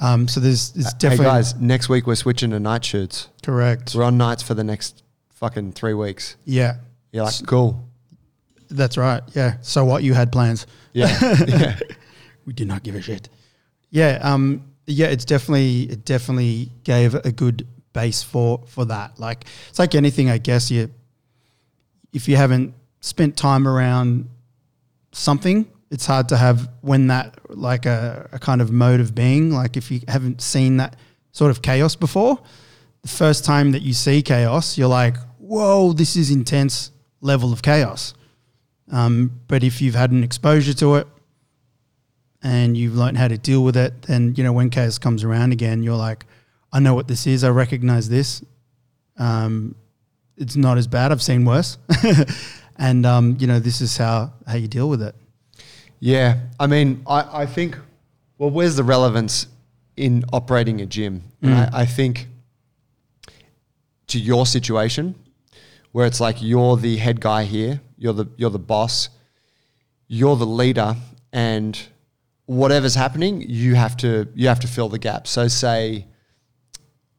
Um, so there's, there's Hey definitely guys, next week we're switching to night shoots. correct. We're on nights for the next fucking three weeks. Yeah, You're like, cool. that's right. Yeah. So what? You had plans. Yeah. yeah. we did not give a shit. Yeah, um, yeah, it's definitely it definitely gave a good base for for that. Like it's like anything, I guess. You if you haven't spent time around something, it's hard to have when that like a, a kind of mode of being. Like if you haven't seen that sort of chaos before, the first time that you see chaos, you're like, "Whoa, this is intense level of chaos." Um, but if you've had an exposure to it, and you've learned how to deal with it, then you know when chaos comes around again, you're like, I know what this is. I recognize this. Um, it's not as bad. I've seen worse, and um, you know this is how how you deal with it. Yeah, I mean, I, I think, well, where's the relevance in operating a gym? Mm. I, I think to your situation, where it's like you're the head guy here, you're the you're the boss, you're the leader, and whatever's happening, you have to you have to fill the gap. So say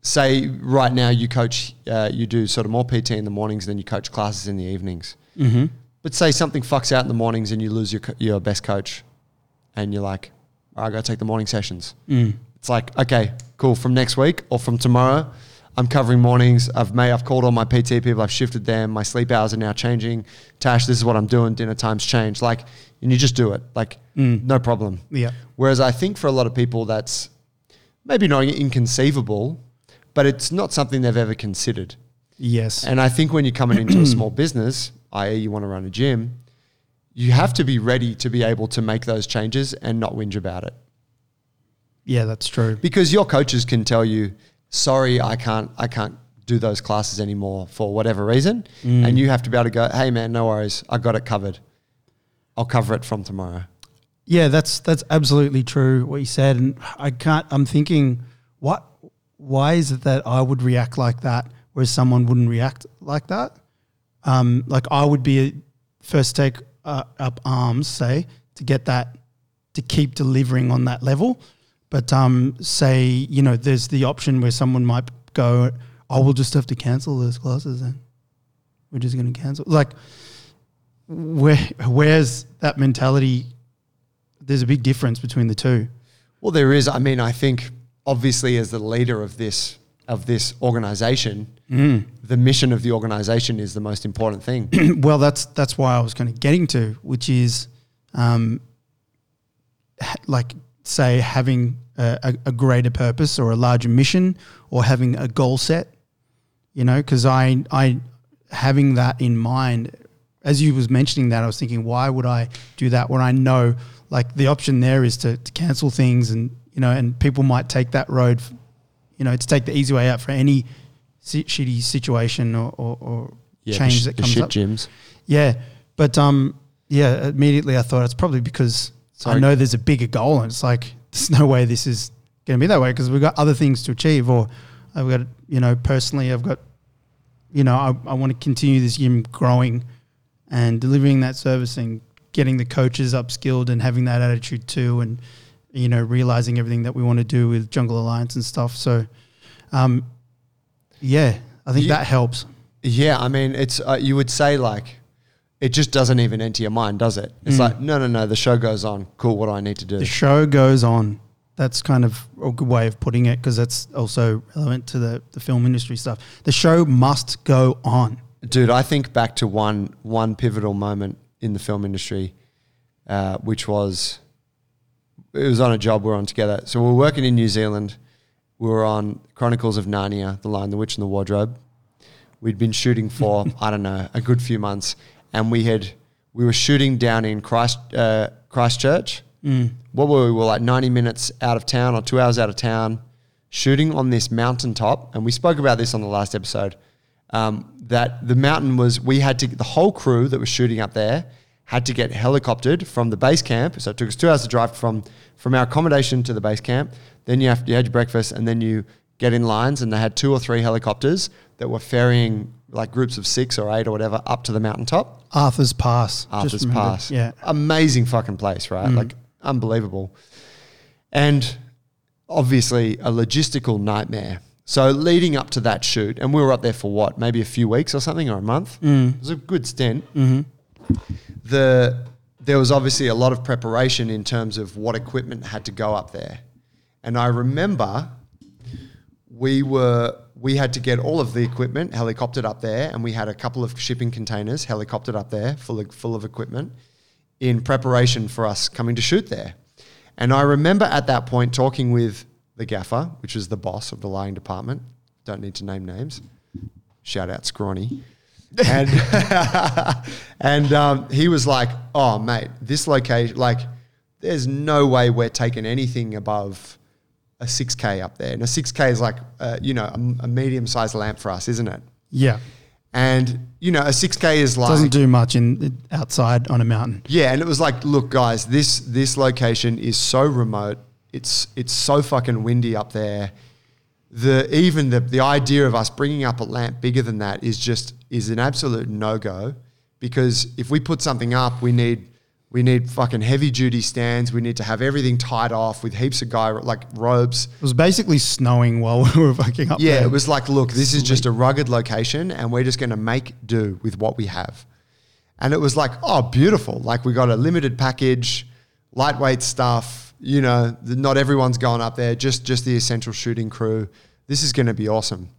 say right now you coach, uh, you do sort of more PT in the mornings then you coach classes in the evenings. Mm-hmm. But say something fucks out in the mornings and you lose your co- your best coach, and you're like, "All right, I got to take the morning sessions. Mm. It's like, okay, cool. From next week or from tomorrow, I'm covering mornings. I've made, I've called all my PT people. I've shifted them. My sleep hours are now changing. Tash, this is what I'm doing. Dinner times change. Like, and you just do it. Like, Mm. no problem. Yeah. Whereas I think for a lot of people, that's maybe not inconceivable, but it's not something they've ever considered. Yes. And I think when you're coming into a small business, i.e., you want to run a gym, you have to be ready to be able to make those changes and not whinge about it. yeah, that's true. Because your coaches can tell you, sorry, I can't, I can't do those classes anymore for whatever reason. Mm. And you have to be able to go, hey man, no worries, I got it covered. I'll cover it from tomorrow. Yeah, that's that's absolutely true what you said, and I can't. I'm thinking, what? Why is it that I would react like that, whereas someone wouldn't react like that? Um, like I would be first take uh, up arms, say, to get that to keep delivering on that level. But um, say you know, there's the option where someone might go, "I will just have to cancel those classes." and we're just going to cancel. Like, where where's that mentality? There's a big difference between the two. Well, there is. I mean, I think obviously as the leader of this of this organization, the mission of the organization is the most important thing. well, that's that's why I was kind of getting to, which is, um, ha- like say having a, a, greater purpose or a larger mission or having a goal set. You know, because I I having that in mind, as you was mentioning that, I was thinking, why would I do that when I know like the option there is to, to cancel things and you know, and people might take that road, you know, to take the easy way out for any si- shitty situation or, or, or Yeah, change sh- that comes up. gyms. Yeah, but um, yeah. Immediately, I thought it's probably because I know there's a bigger goal, and it's like there's no way this is going to be that way because we've got other things to achieve, or I've got you know personally, I've got you know I, I want to continue this gym growing and delivering that service and getting the coaches upskilled and having that attitude too, and you know realizing everything that we want to do with Jungle Alliance and stuff. So, um, yeah, I think You- that helps. Yeah, I mean, it's uh, you would say like it just doesn't even enter your mind, does it? It's Mm. like no, no, no. The show goes on. Cool. What do I need to do? The show goes on. That's kind of a good way of putting it because that's also relevant to the, the film industry stuff. The show must go on. Dude, I think back to one one pivotal moment in the film industry, uh, which was it was on a job we are on together. So we were working in New Zealand. We were on Chronicles of Narnia, The Lion, the Witch, and the Wardrobe. We'd been shooting for I don't know a good few months, and we had we were shooting down in Christ uh, Christchurch. What were we? We were like ninety minutes out of town or two hours out of town, shooting on this mountaintop. And we spoke about this on the last episode. Um, that the mountain was we had to the whole crew that was shooting up there had to get helicoptered from the base camp. So it took us two hours to drive from from our accommodation to the base camp. Then you have you had your breakfast and then you get in lines and they had two or three helicopters that were ferrying like groups of six or eight or whatever up to the mountaintop. Arthur's Pass. Arthur's. Pass. Yeah. Amazing fucking place, right? Mm. Like unbelievable. And obviously a logistical nightmare. So leading up to that shoot, and we were up there for what, maybe a few weeks or something or a month. Mm. It was a good stint. Mm-hmm. The there was obviously a lot of preparation in terms of what equipment had to go up there. And I remember we were we had to get all of the equipment helicoptered up there, and we had a couple of shipping containers helicoptered up there full of, full of equipment in preparation for us coming to shoot there. And I remember at that point talking with the gaffer, which was the boss of the lighting department. Don't need to name names. Shout out Scrawny. and and um, he was like, "Oh, mate, this location, like, there's no way we're taking anything above a 6K up there. And a 6K is like, uh, you know, a, a medium-sized lamp for us, isn't it? Yeah. And you know, a 6K is like Doesn't do much in outside on a mountain. yeah, and it was like, look, guys, this this location is so remote. It's it's so fucking windy up there. The even the the idea of us bringing up a lamp bigger than that is just is an absolute no go, because if we put something up, we need we need fucking heavy duty stands. We need to have everything tied off with heaps of guy like ropes. It was basically snowing while we were fucking up there. Yeah, there. it was like, look, this is just a rugged location, and we're just going to make do with what we have. And it was like, oh, beautiful. Like we got a limited package, lightweight stuff. You know, not everyone's going up there. Just just the essential shooting crew. This is going to be awesome.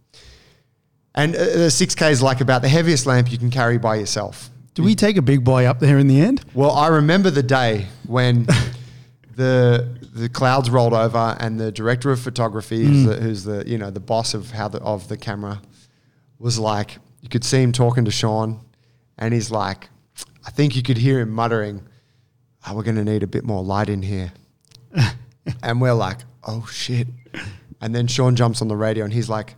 And uh, the six K is like about the heaviest lamp you can carry by yourself. Do we take a big boy up there in the end? Well, I remember the day when the the clouds rolled over and the director of photography, who's, the, who's the you know the boss of how the of the camera, was like you could see him talking to Sean, and he's like, I think you could hear him muttering, oh, "We're going to need a bit more light in here," and we're like, "Oh shit!" And then Sean jumps on the radio and he's like,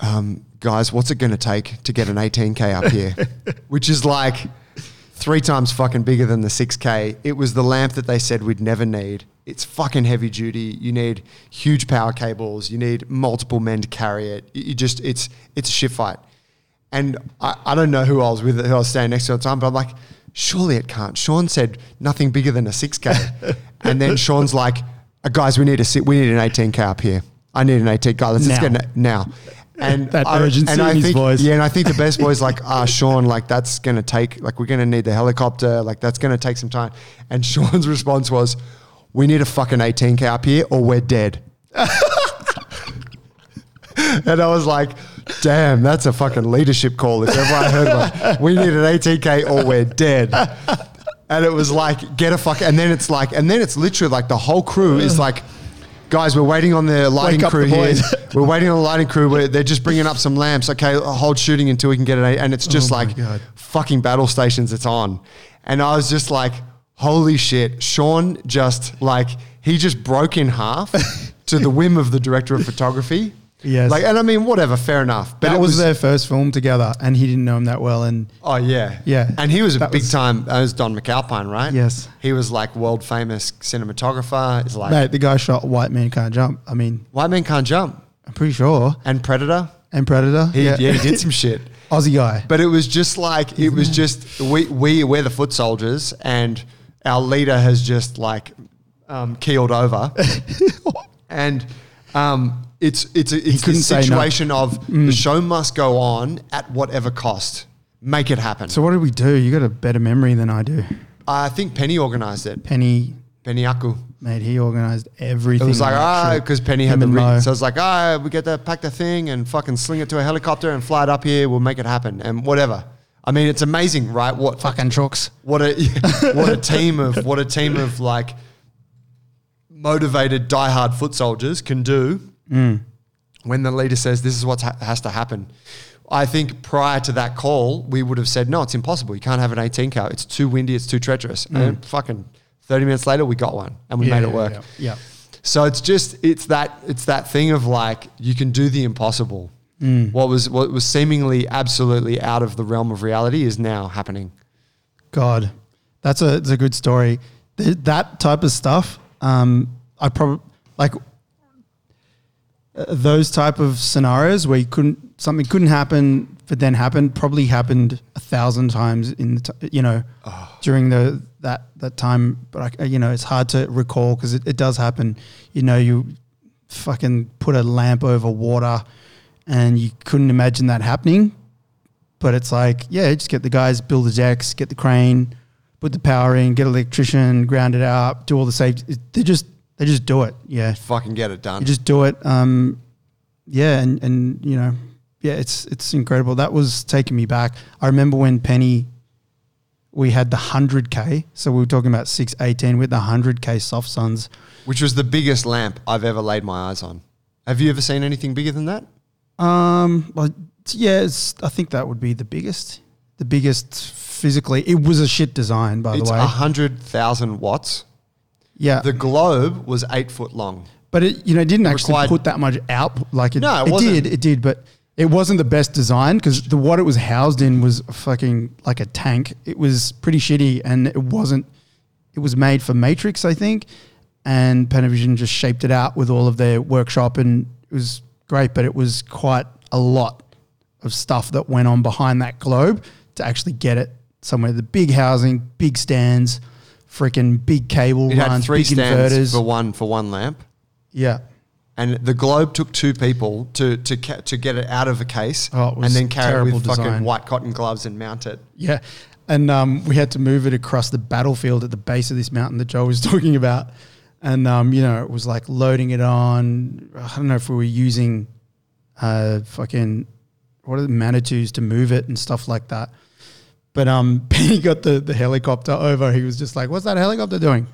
um, guys, what's it going to take to get an 18K up here? Which is like three times fucking bigger than the 6K. It was the lamp that they said we'd never need. It's fucking heavy duty. You need huge power cables. You need multiple men to carry it. You just, it's, it's a shit fight. And I, I don't know who I was with, who I was standing next to at the time, but I'm like, surely it can't. Sean said nothing bigger than a 6K. and then Sean's like, "Uh, guys, we need a, we need an 18K up here. I need an 18K. Let's, let's Now. get it now. And That I, urgency and I in his think, voice. Yeah, and I think the best boy's like, ah, Sean, like that's gonna take, like we're gonna need the helicopter, like that's gonna take some time. And Sean's response was, "We need a fucking 18k up here, or we're dead." and I was like, "Damn, that's a fucking leadership call if ever I heard one. We need an 18k, or we're dead." And it was like, get a fuck. And then it's like, and then it's literally like the whole crew is like, guys, we're waiting on the lighting up crew the here. we're waiting on the lighting crew. We're, they're just bringing up some lamps. Okay, hold shooting until we can get it. And it's just Oh like God. fucking battle stations it's on. And I was just like, holy shit. Sean just like, he just broke in half to the whim of the director of photography. Yes. Like, and I mean, whatever, fair enough. But that it was, their first film together, and he didn't know him that well. And Oh yeah, Yeah. And he was a big was- time. That was Don McAlpine, right? Yes. He was like world famous cinematographer. It's like mate, the guy shot White Man Can't Jump. I mean, White Man Can't Jump I'm pretty sure. and Predator. And Predator. He, yeah. he did some shit. Aussie guy. But it was just like it was just we we we're the foot soldiers and our leader has just like um, keeled over, and um, it's it's a, it's couldn't say no. situation of the show must go on at whatever cost. Make it happen. So what did we do? You got a better memory than I do. I think Penny organized it. Penny, Penny Aku. mate, he organised everything. It was like, on that ah, trip. because Penny had Him the and Mo. rig. So it's like, ah, we get to pack the thing and fucking sling it to a helicopter and fly it up here. We'll make it happen and whatever. I mean, it's amazing, right? What fucking trucks. what a what a team of what a team of like motivated diehard foot soldiers can do mm. when the leader says this is what ha- has to happen. I think prior to that call, we would have said no, it's impossible. You can't have an 18K. It's too windy. It's too treacherous. Mm. And fucking 30 minutes later, we got one and we made it work. Yeah. yeah. So it's just it's that it's that thing of like you can do the impossible. Mm. What was what was seemingly absolutely out of the realm of reality is now happening. God, that's a it's a good story. Th- that type of stuff, um, I probably like uh, those type of scenarios where you couldn't something couldn't happen, but then happened. Probably happened a thousand times in the t- you know during the that that time. But I, you know, it's hard to recall because it, it does happen. You know, you fucking put a lamp over water, and you couldn't imagine that happening but it's like, yeah, just get the guys, build the decks, get the crane, put the power in, get an electrician, ground it out, do all the safety. They just they just do it. Yeah, Fucking get it done. you just do it. Um, yeah, and and you know, yeah, it's it's incredible. That was taking me back. I remember when Penny, we had the hundred k. So we were talking about six eighteen with the hundred k soft suns. which was the biggest lamp I've ever laid my eyes on. Have you ever seen anything bigger than that? Um, well, yeah, I think that would be the biggest, the biggest physically. It was a shit design, by It's the a way. hundred thousand watts. Yeah, The globe was eight foot long. But it, you know, didn't actually required- put that much out. Like it, No, it it, did, it did, but it wasn't the best design because the what it was housed in was fucking like a tank. It was pretty shitty, and it wasn't. It was made for Matrix, I think, and Panavision just shaped it out with all of their workshop, and it was great. But it was quite a lot of stuff that went on behind that globe to actually get it somewhere. The big housing, big stands, freaking big cable It had three big stands inverters. for one for one lamp. yeah. And the globe took two people to to ca- to get it out of a case Oh, it was and then carry it terrible with fucking design. white cotton gloves and mount it. Yeah. And um, we had to move it across the battlefield at the base of this mountain that Joe was talking about. And, um, you know, it was like loading it on. I don't know if we were using uh, fucking, what are the Manitous to move it and stuff like that. But um, Penny got the, the helicopter over. He was just like, what's that helicopter doing?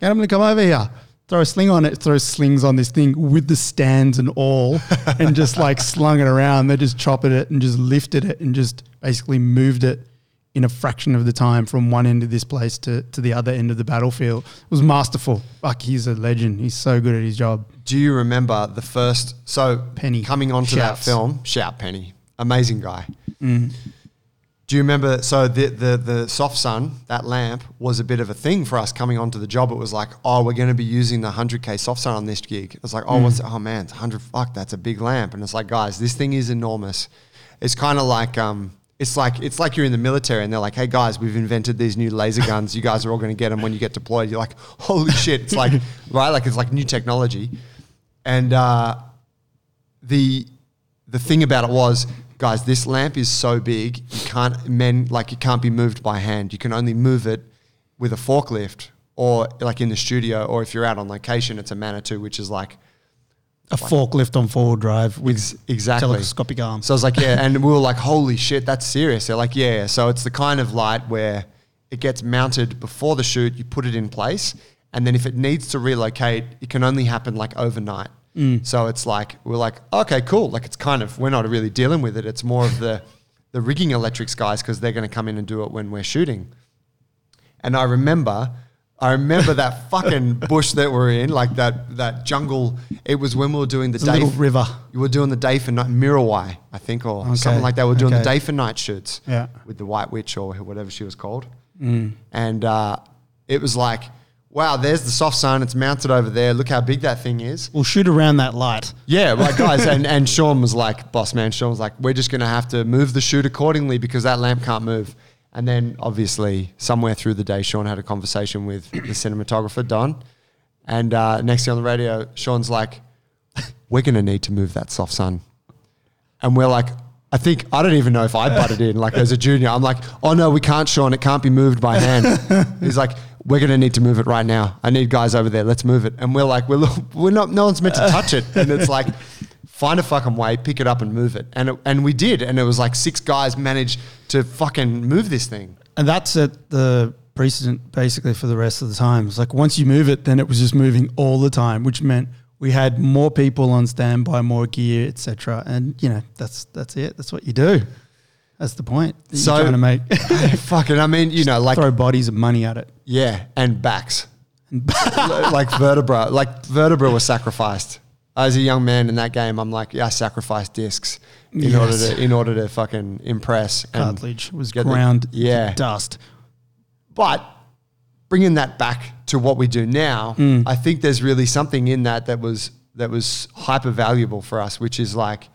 Get him to come over here. Throw a sling on it, throw slings on this thing with the stands and all, and just like slung it around. They just chopped it and just lifted it and just basically moved it in a fraction of the time from one end of this place to, to the other end of the battlefield. It was masterful. Fuck, he's a legend. He's so good at his job. Do you remember the first? So Penny. coming onto that film, shout Penny, amazing guy. Do you remember? So the the the soft sun, that lamp was a bit of a thing for us coming onto the job. It was like, oh, we're going to be using the hundred k soft sun on this gig. It was like, oh, what's oh man, it's hundred. Fuck, that's a big lamp. And it's like, guys, this thing is enormous. It's kind of like um. It's like it's like you're in the military and they're like, "Hey guys, we've invented these new laser guns. You guys are all going to get them when you get deployed." You're like, "Holy shit!" It's like right, like it's like new technology, and uh, the the thing about it was, guys, this lamp is so big, you can't men like it can't be moved by hand. You can only move it with a forklift or like in the studio, or if you're out on location, it's a Manitou, which is like A forklift on four wheel drive with Ex- exactly. telescopic arms. So I was like, yeah, and we were like, holy shit, that's serious. They're like, yeah. So it's the kind of light where it gets mounted before the shoot, you put it in place, and then if it needs to relocate, it can only happen like overnight. So it's like we're like, okay, cool. Like it's kind of we're not really dealing with it. It's more of the the rigging electrics guys because they're going to come in and do it when we're shooting. And I remember, I remember that fucking bush that we're in, like that that jungle. It was when we were doing the It's day little river. you were doing the day for night Mirawai, I think, or something like that. We're doing the day for night shoots Yeah. with the White Witch or whatever she was called. And uh, it was like, wow, there's the soft sun. It's mounted over there. Look how big that thing is. We'll shoot around that light. Yeah, right, guys. and, and Sean was like, boss man, Sean was like, we're just going to have to move the shoot accordingly because that lamp can't move. And then obviously, somewhere through the day, Sean had a conversation with the cinematographer, Don. And uh, next thing on the radio, Sean's like, we're going to need to move that soft sun. And we're like, I think, I don't even know if I butted in, like as a junior. I'm like, oh no, we can't, Sean. It can't be moved by hand. He's like, we're going to need to move it right now. I need guys over there. Let's move it. And we're like, we're, we're not, no one's meant to uh. touch it. And it's like, find a fucking way, pick it up and move it. And, it, and we did. And it was like six guys managed to fucking move this thing. And that's set the precedent basically for the rest of the time. It's like once you move it, then it was just moving all the time, which meant we had more people on standby, more gear, etc. And you know, that's that's it. That's what you do. That's the point. You're So- trying to make fucking, I mean, you know, like, throw bodies and money at it. Yeah, and backs. like vertebra, like vertebra was sacrificed. As a young man in that game, I'm like, yeah, I sacrificed discs in Yes. order to in order to fucking impress. and Cartilage was get the- ground yeah. dust. But bringing that back to what we do now, mm. I think there's really something in that that was that was hyper valuable for us, which is like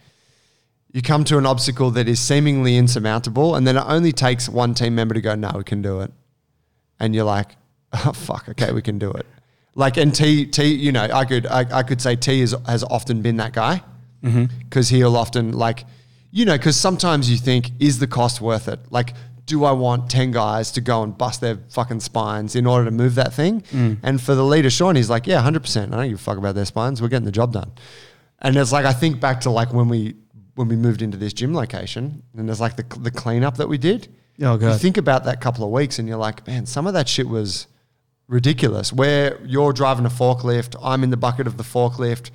you come to an obstacle that is seemingly insurmountable, and then it only takes one team member to go, "No, we can do it," and you're like, "Oh fuck, okay, we can do it." Like and T T, you know, I could I, I could say T is, has often been that guy mm-hmm. because he'll often like, you know, because sometimes you think, is the cost worth it? Like, do I want ten guys to go and bust their fucking spines in order to move that thing? Mm. And for the leader, Sean, he's like, yeah, hundred percent. I don't give a fuck about their spines. We're getting the job done. And it's like I think back to like when we when we moved into this gym location, and there's like the the cleanup that we did. Oh, God. You think about that couple of weeks, and you're like, man, some of that shit was ridiculous. Where you're driving a forklift, I'm in the bucket of the forklift.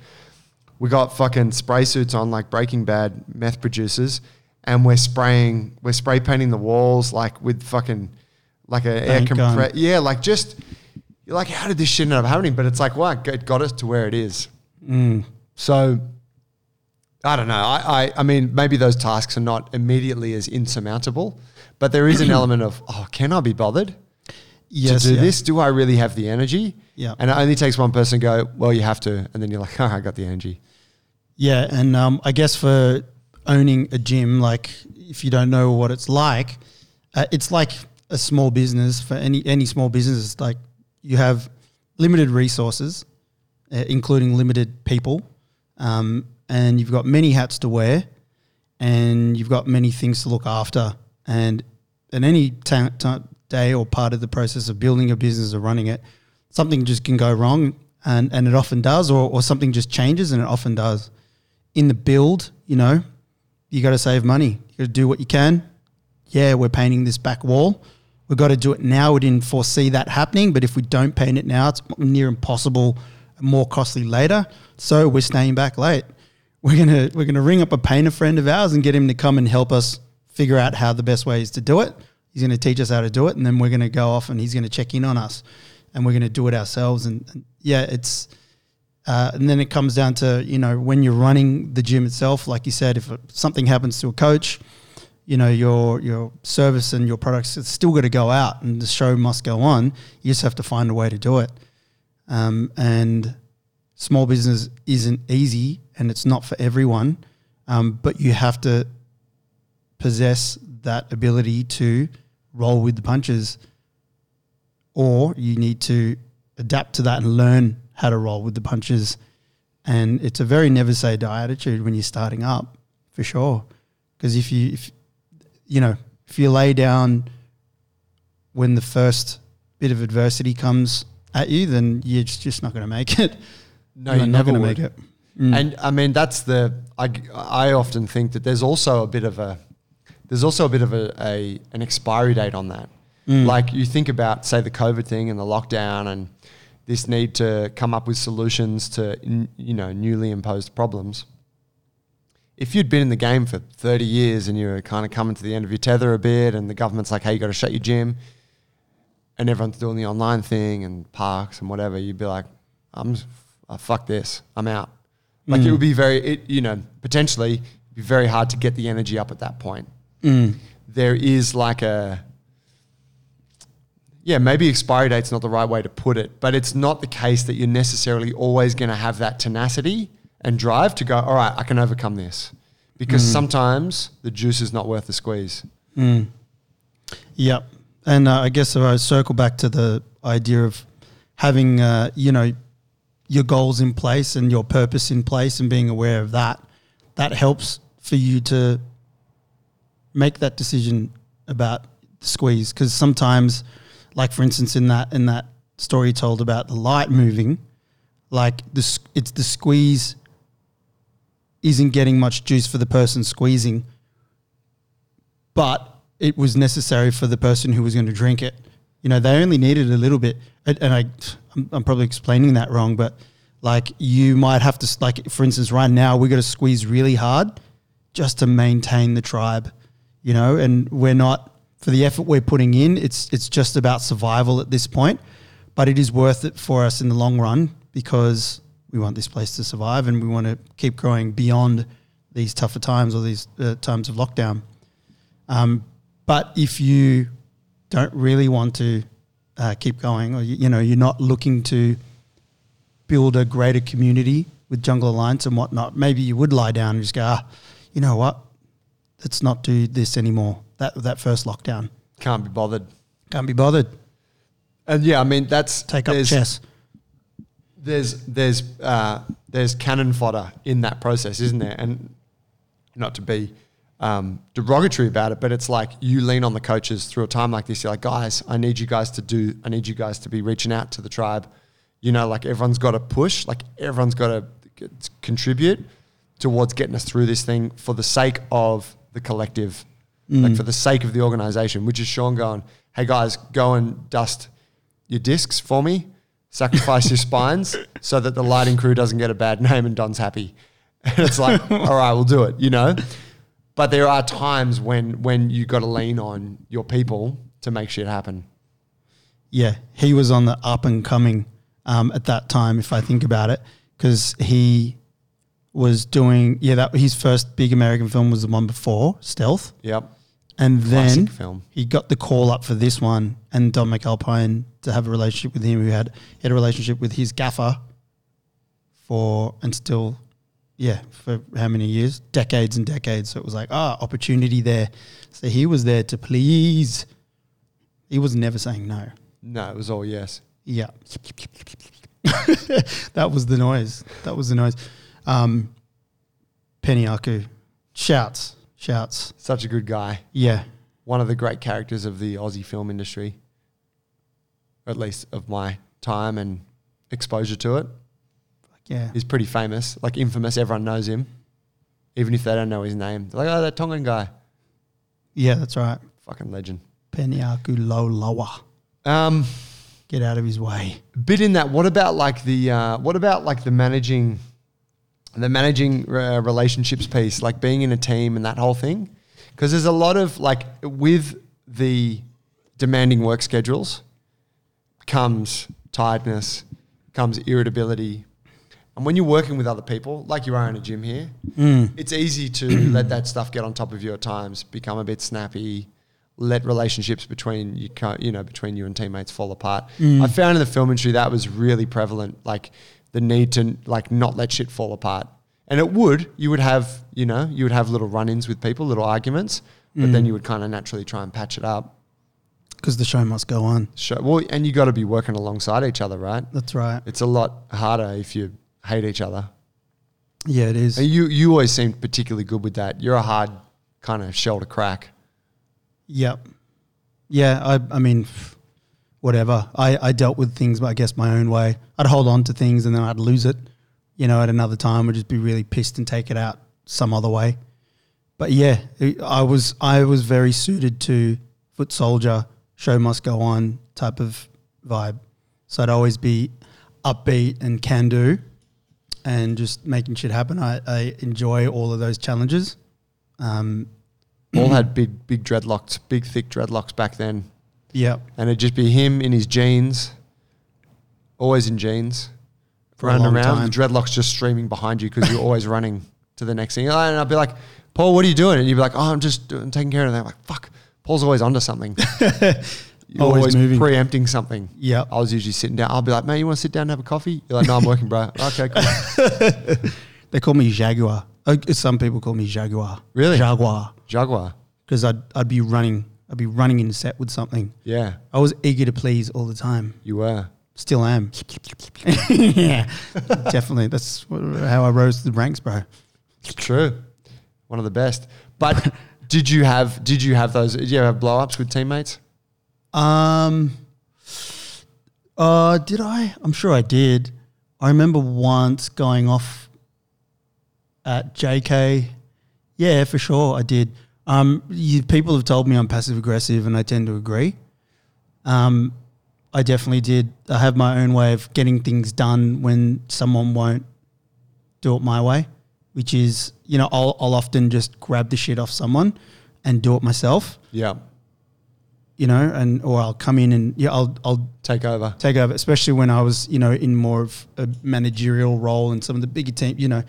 We got fucking spray suits on like Breaking Bad meth producers, and we're spraying, we're spray painting the walls like with fucking like an air compressor. Yeah, like just you're like, how did this shit end up happening? But it's like, wow, it got us to where it is. Mm. So I don't know. I, I, I mean, maybe those tasks are not immediately as insurmountable, but there is an element of, oh, can I be bothered Yes, to do yeah. this? Do I really have the energy? Yeah. And it only takes one person to go, well, you have to. And then you're like, oh, I got the energy. Yeah, and um, I guess for owning a gym, like if you don't know what it's like, uh, it's like a small business. For any any small business, it's like you have limited resources, uh, including limited people, um, and you've got many hats to wear, and you've got many things to look after, and at any ta- ta- day or part of the process of building a business or running it, something just can go wrong, and and it often does, or or something just changes, and it often does in the build, you know, you got to save money. You got to do what you can. Yeah, we're painting this back wall. We've got to do it now. We didn't foresee that happening, but if we don't paint it now, it's near impossible more costly later. So we're staying back late. We're gonna we're gonna ring up a painter friend of ours and get him to come and help us figure out how the best way is to do it. He's gonna teach us how to do it, and then we're gonna go off and he's gonna check in on us, and we're gonna do it ourselves. And, and yeah, it's uh, and then it comes down to you know when you're running the gym itself, like you said, if something happens to a coach, you know your your service and your products it's still got to go out, and the show must go on. You just have to find a way to do it. Um, and small business isn't easy, and it's not for everyone. Um, but you have to possess that ability to roll with the punches, or you need to adapt to that and learn how to roll with the punches. And it's a very never say die attitude when you're starting up for sure. Because if you, if you know, if you lay down when the first bit of adversity comes at you, then you're just, just not going to make it. No, you're you never never going to make it. Mm. And I mean, that's the I, I often think that there's also a bit of a there's also a bit of a, a an expiry date on that. Mm. Like you think about say the COVID thing and the lockdown and this need to come up with solutions to you know newly imposed problems. If you'd been in the game for 30 years and you're kind of coming to the end of your tether a bit and the government's like, hey, you got to shut your gym and everyone's doing the online thing and parks and whatever, you'd be like, I'm, uh, fuck this, I'm out. Like it Mm. would be very, it, you know, potentially be very hard to get the energy up at that point. Mm. There is like a, yeah, maybe expiry date's not the right way to put it, but it's not the case that you're necessarily always going to have that tenacity and drive to go, all right, I can overcome this. Because Mm. sometimes the juice is not worth the squeeze. Mm. Yep. And uh, I guess if I circle back to the idea of having, uh, you know, your goals in place and your purpose in place and being aware of that, that helps for you to make that decision about the squeeze. Because sometimes, like for instance, in that in that story told about the light moving, like the it's the squeeze isn't getting much juice for the person squeezing but it was necessary for the person who was going to drink it. You know, they only needed a little bit, and, and I, I'm, I'm probably explaining that wrong, but like you might have to, like for instance, right now we got to squeeze really hard just to maintain the tribe, you know, and we're not for the effort we're putting in. It's it's just about survival at this point, but it is worth it for us in the long run because we want this place to survive and we want to keep growing beyond these tougher times or these uh, times of lockdown. Um, but if you don't really want to uh, keep going, or you, you know you're not looking to build a greater community with Jungle Alliance and whatnot, maybe you would lie down and just go, ah, you know what, let's not do this anymore. That that first lockdown Can't be bothered. can't be bothered. And yeah, I mean, that's. Take up there's- chess. there's there's uh, there's cannon fodder in that process, isn't there? And not to be um, derogatory about it, but it's like you lean on the coaches through a time like this. You're like, guys, I need you guys to do. I need you guys to be reaching out to the tribe. You know, like everyone's got to push. Like everyone's got to contribute towards getting us through this thing for the sake of the collective, like Mm. for the sake of the organization. Which is Sean going, hey guys, go and dust your discs for me, sacrifice your spines so that the lighting crew doesn't get a bad name and Don's happy. And it's like, all right, we'll do it, you know? But there are times when when you got to lean on your people to make shit happen. Yeah, he was on the up and coming um, at that time, if I think about it, because he was doing yeah that his first big American film was the one before Stealth, Yep. and then he got the call up for this one, and Don McAlpine to have a relationship with him, who had had a relationship with his gaffer for and still, yeah, for how many years? Decades and decades. So it was like ah, opportunity there. So he was there to please. He was never saying no. No, it was all yes. Yeah. that was the noise. That was the noise. Um, Penny Aku. Shouts. Shouts. Such a good guy. Yeah. One of the great characters of the Aussie film industry, at least of my time and exposure to it. Yeah. He's pretty famous, like infamous. Everyone knows him, even if they don't know his name. They're like, oh, that Tongan guy, Yeah, that's right. fucking legend. Peniaku Aku low. Um, Get out of his way. bit in that. What about like the uh, what about like the managing, the managing uh, relationships piece, like being in a team and that whole thing? Because there's a lot of like with the demanding work schedules comes tiredness, comes irritability, and when you're working with other people, like you are in a gym here, Mm. it's easy to let that stuff get on top of you at times, become a bit snappy, let relationships between you, you know, between you and teammates fall apart. Mm. I found in the film industry that was really prevalent, like the need to like not let shit fall apart. And it would, you would have, you know, you would have little run-ins with people, little arguments, but then Mm. you would kind of naturally try and patch it up. Because the show must go on. Show, well, and you got to be working alongside each other, right? That's right. It's a lot harder if you hate each other. Yeah, it is. And you you always seemed particularly good with that. You're a hard kind of shell to crack. Yep. Yeah, I I mean, whatever. I, I dealt with things, I guess, my own way. I'd hold on to things and then I'd lose it. You know, at another time, I'd just be really pissed and take it out some other way. But yeah, it- I was I was very suited to foot soldier, show must go on type of vibe. So I'd always be upbeat and can do, and just making shit happen. I, I enjoy all of those challenges. Um, All had big big dreadlocks, big thick dreadlocks back then, yeah, and it'd just be him in his jeans, always in jeans, For a running long around. time. The dreadlocks just streaming behind you because you're always running to the next thing. And I'd be like, Paul, what are you doing? And you'd be like, Oh, I'm just doing, taking care of that. I'm like, fuck, Paul's always onto something. You're Always always, moving. preempting something. Yep. I was usually sitting down. I'll be like, man, you want to sit down and have a coffee? You're like, no, I'm working, bro. Okay, cool. They call me Jaguar. Uh, Some people call me Jaguar. Really? Jaguar. Jaguar. Because I'd, I'd be running. I'd be running in set with something. Yeah, I was eager to please all the time. you were. Still am. yeah, definitely. That's how I rose to the ranks, bro. True. One of the best. But did you have did you have those did you have blow ups with teammates? Um, uh, did I? I'm sure I did. I remember once going off at JK. Yeah, for sure, I did. Um, you, people have told me I'm passive aggressive, and I tend to agree. Um, I definitely did. I have my own way of getting things done when someone won't do it my way, which is, you know, I'll, I'll often just grab the shit off someone and do it myself Yeah. you know, and or I'll come in and yeah, I'll I'll Take over. take over, especially when I was you know in more of a managerial role in some of the bigger team. You know,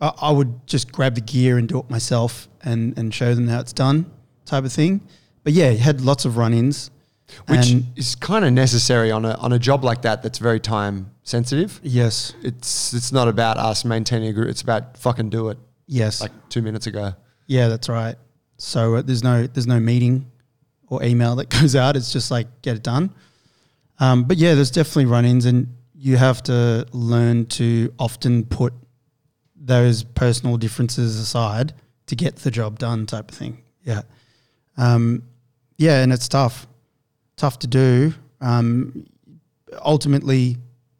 I, I would just grab the gear and do it myself and and show them how it's done, type of thing. But yeah, you had lots of run-ins, Which and is kind of necessary on a on a job like that that's very time sensitive. yes, It's it's not about us maintaining a group, it's about fucking do it yes, like two minutes ago. yeah, that's right. So uh, there's no there's no meeting or email that goes out. It's just like get it done. Um, but yeah, there's definitely run-ins, and you have to learn to often put those personal differences aside to get the job done, type of thing. Yeah, um, yeah, and it's tough, tough to do. Um, ultimately,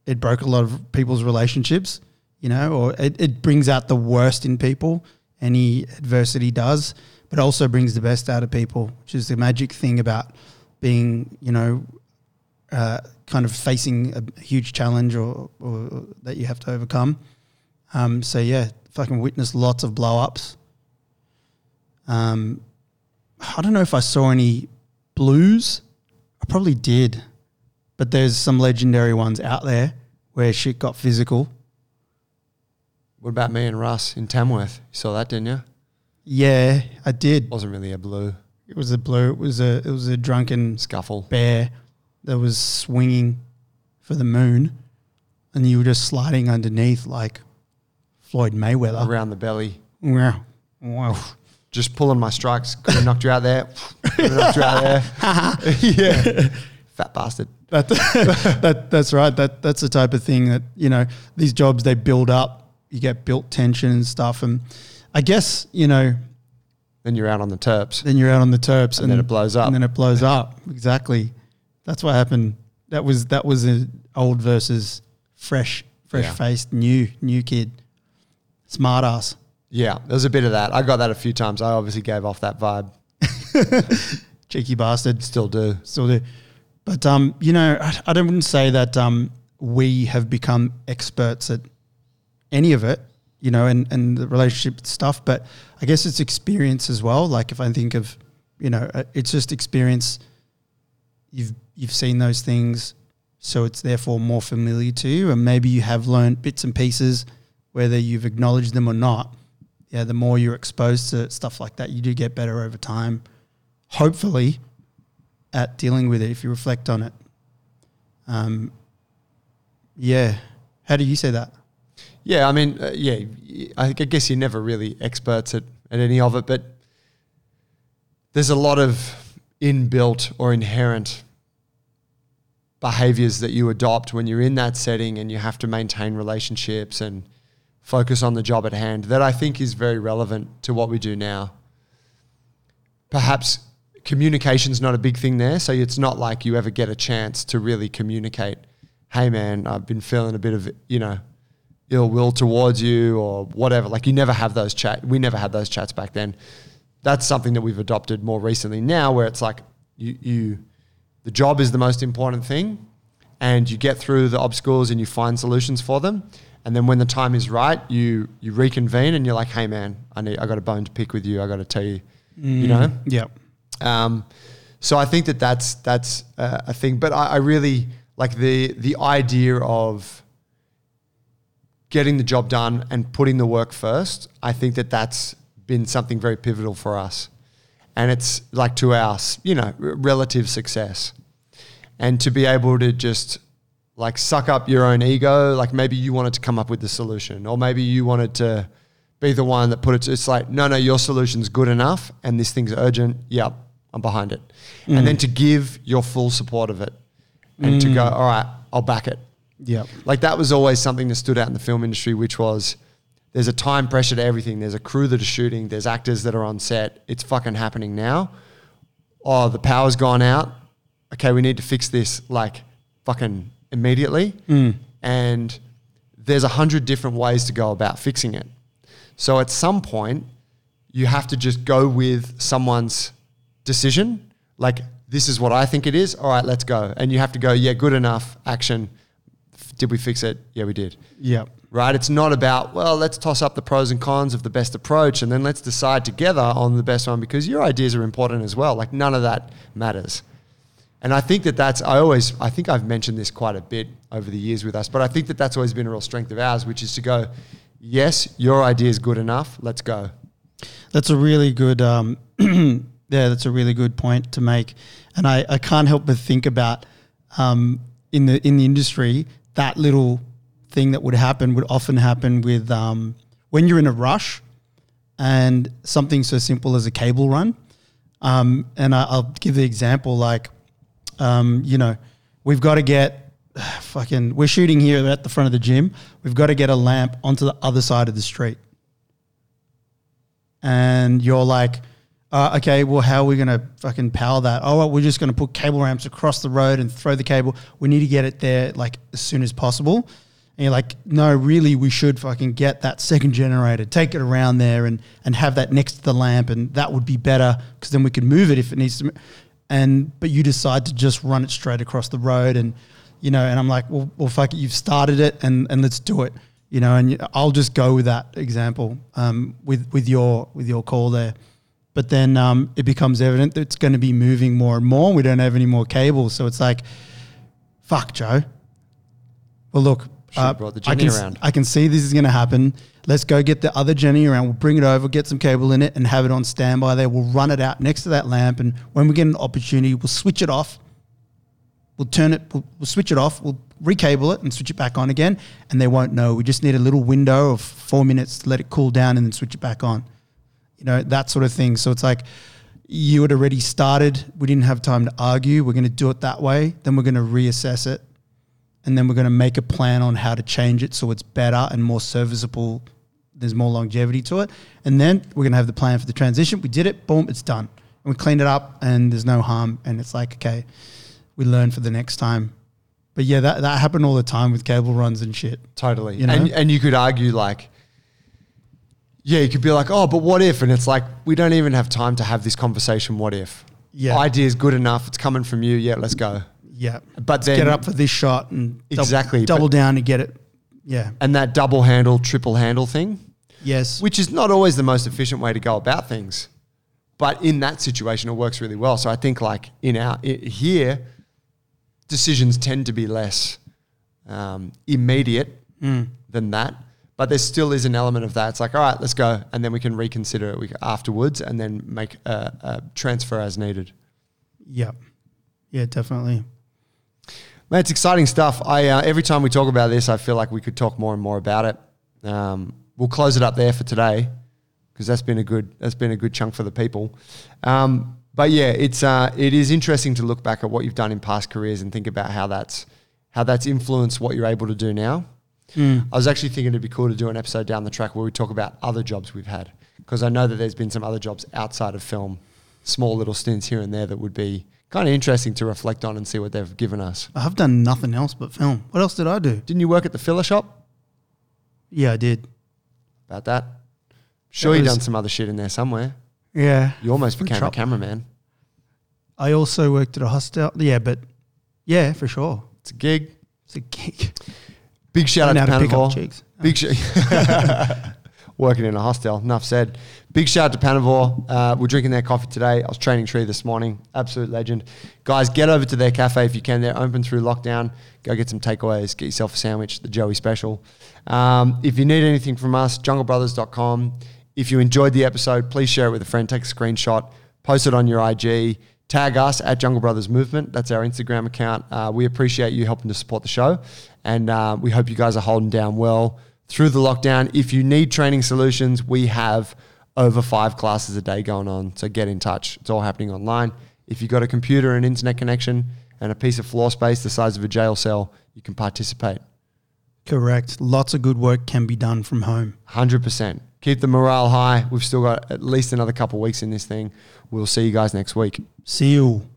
it broke a lot of people's relationships, you know, or it, it brings out the worst in people. Any adversity does, but also brings the best out of people, which is the magic thing about being, you know, uh, kind of facing a huge challenge or, or that you have to overcome. Um, so yeah, fucking witnessed lots of blow ups. Um, I don't know if I saw any blues. I probably did, but there's some legendary ones out there where shit got physical. What about me and Russ in Tamworth? You saw that, didn't you? Yeah, I did. Wasn't really a blue It was a blue. It was a it was a drunken scuffle. bear that was swinging for the moon, and you were just sliding underneath like Floyd Mayweather. Around the belly. Wow. Wow. Just pulling my strikes. Could have knocked you out there. Could have knocked you out there. yeah. Fat bastard. That, that that's right. That that's the type of thing that you know these jobs they build up. You get built tension and stuff, and I guess you know Then you're out on the terps. then you're out on the terps, And then it blows up. and then it blows up. Exactly. That's what happened. That was that was an old versus fresh, fresh Yeah. faced new new kid, smart ass. Yeah, there's a bit of that. I got that a few times. I obviously gave off that vibe. cheeky bastard. Still do. Still do. But um, you know, I, I don't wouldn't say that um, we have become experts at any of it, you know, and, and the relationship stuff. But I guess it's experience as well. Like if I think of, you know, uh, it's just experience. You've you've seen those things, so it's therefore more familiar to you, and maybe you have learned bits and pieces, whether you've acknowledged them or not. Yeah, the more you're exposed to stuff like that, you do get better over time. Hopefully, at dealing with it if you reflect on it. Um, yeah. How do you say that? Yeah, I mean, uh, yeah, I guess you're never really experts at, at any of it, but there's a lot of inbuilt or inherent behaviors that you adopt when you're in that setting and you have to maintain relationships and focus on the job at hand that I think is very relevant to what we do now. Perhaps communication's not a big thing there, so it's not like you ever get a chance to really communicate, "Hey man, I've been feeling a bit of, you know, ill will towards you or whatever." Like you never have those chat. We never had those chats back then. That's something that we've adopted more recently now where it's like you you the job is the most important thing and you get through the obstacles and you find solutions for them. And then when the time is right, you you reconvene and you're like, hey man, I need I got a bone to pick with you. I got to tell you, you know. Yeah. Um, so I think that that's that's uh, a thing. But I, I really like the the idea of getting the job done and putting the work first. I think that that's been something very pivotal for us, and it's like to our you know relative success, and to be able to just like suck up your own ego. Like maybe you wanted to come up with the solution, or maybe you wanted to be the one that put it. It's like no, no, your solution's good enough, and this thing's urgent. Yep, I'm behind it, and then mm. to give your full support of it, and to go, mm. all right, I'll back it. Yeah. Like that was always something that stood out in the film industry, which was there's a time pressure to everything. There's a crew that are shooting. There's actors that are on set. It's fucking happening now. Oh, the power's gone out. Okay, we need to fix this like fucking immediately. Mm. And there's a hundred different ways to go about fixing it. So at some point, you have to just go with someone's decision. Like, this is what I think it is. All right, let's go. And you have to go, yeah, good enough, action. Did we fix it? Yeah, we did. Yeah. Right? It's not about, well, let's toss up the pros and cons of the best approach and then let's decide together on the best one because your ideas are important as well. Like, none of that matters. And I think that that's, I always, I think I've mentioned this quite a bit over the years with us, but I think that that's always been a real strength of ours, which is to go, yes, your idea is good enough, let's go. That's a really good, um, yeah, that's a really good point to make. And I, I can't help but think about um, in the in the industry that little thing that would happen would often happen with um, when you're in a rush and something so simple as a cable run. Um, and I, I'll give the example like, um, you know, we've got to get fucking, we're shooting here at the front of the gym. We've got to get a lamp onto the other side of the street and you're like, uh, okay, well, how are we going to fucking power that? Oh, well, we're just going to put cable ramps across the road and throw the cable. We need to get it there like as soon as possible. And you're like, no, really, we should fucking get that second generator, take it around there and, and have that next to the lamp. And that would be better because then we can move it if it needs to. And, but you decide to just run it straight across the road. And, you know, and I'm like, well, well fuck it, you've started it and, and let's do it you know, and I'll just go with that example um, with with your with your call there. But then um, it becomes evident that it's going to be moving more and more. We don't have any more cables, so it's like, fuck, Joe. Well, look, uh, I can. I can see this is going to happen. Let's go get the other Jenny around. We'll bring it over, get some cable in it, and have it on standby there. We'll run it out next to that lamp, and when we get an opportunity, we'll switch it off We'll turn it, we'll, we'll switch it off, we'll recable it and switch it back on again, and they won't know. We just need a little window of four minutes to let it cool down and then switch it back on. You know, that sort of thing. So it's like you had already started, we didn't have time to argue, we're going to do it that way, then we're going to reassess it, and then we're going to make a plan on how to change it so it's better and more serviceable. There's more longevity to it. And then we're going to have the plan for the transition. We did it, boom, it's done. And we cleaned it up and there's no harm. And it's like, okay, we learn for the next time. But yeah, that, that happened all the time with cable runs and shit. Totally. You know? and, and you could argue like, yeah, you could be like, oh, but what if? And it's like, we don't even have time to have this conversation. What if? Yeah. Idea is good enough. It's coming from you. Yeah, let's go. Yeah. But then, Get it up for this shot and Exactly, double but- down to get it. Yeah. and that double handle, triple handle thing, Yes. which is not always the most efficient way to go about things. But in that situation, it works really well. So I think like in our i here, decisions tend to be less um, immediate than that. But there still is an element of that. It's like, all right, let's go, and then we can reconsider it afterwards, and then make a, a transfer as needed. Yep. Yeah, definitely. Man, it's exciting stuff. I uh, every time we talk about this, I feel like we could talk more and more about it. Um, we'll close it up there for today because that's been a good that's been a good chunk for the people. Um, but yeah, it's uh, it is interesting to look back at what you've done in past careers and think about how that's how that's influenced what you're able to do now. Mm. I was actually thinking it'd be cool to do an episode down the track where we talk about other jobs we've had because I know that there's been some other jobs outside of film, small little stints here and there that would be kind of interesting to reflect on and see what they've given us. I've done nothing else but film. What else did I do? Didn't you work at the filler shop? Yeah, I did. About that? Sure, you done some other shit in there somewhere. Yeah. You almost became a cameraman. I also worked at a hostel. Yeah, but yeah, for sure. It's a gig. It's a gig. Big shout out to how to pick up Panavore. Big shout. Working in a hostel. Enough said. Big shout out to Panavore. Uh, we're drinking their coffee today. I was training Tree this morning. Absolute legend. Guys, get over to their cafe if you can. They're open through lockdown. Go get some takeaways. Get yourself a sandwich, the Joey special. Um, if you need anything from us, junglebrothers.com. If you enjoyed the episode, please share it with a friend. Take a screenshot. Post it on your IG. Tag us at Jungle Brothers Movement. That's our Instagram account. Uh, we appreciate you helping to support the show. And uh, we hope you guys are holding down well through the lockdown. If you need training solutions, we have over five classes a day going on. So get in touch. It's all happening online. If you've got a computer and internet connection and a piece of floor space the size of a jail cell, you can participate. Correct. Lots of good work can be done from home. 100%. Keep the morale high. We've still got at least another couple of weeks in this thing. We'll see you guys next week. See you.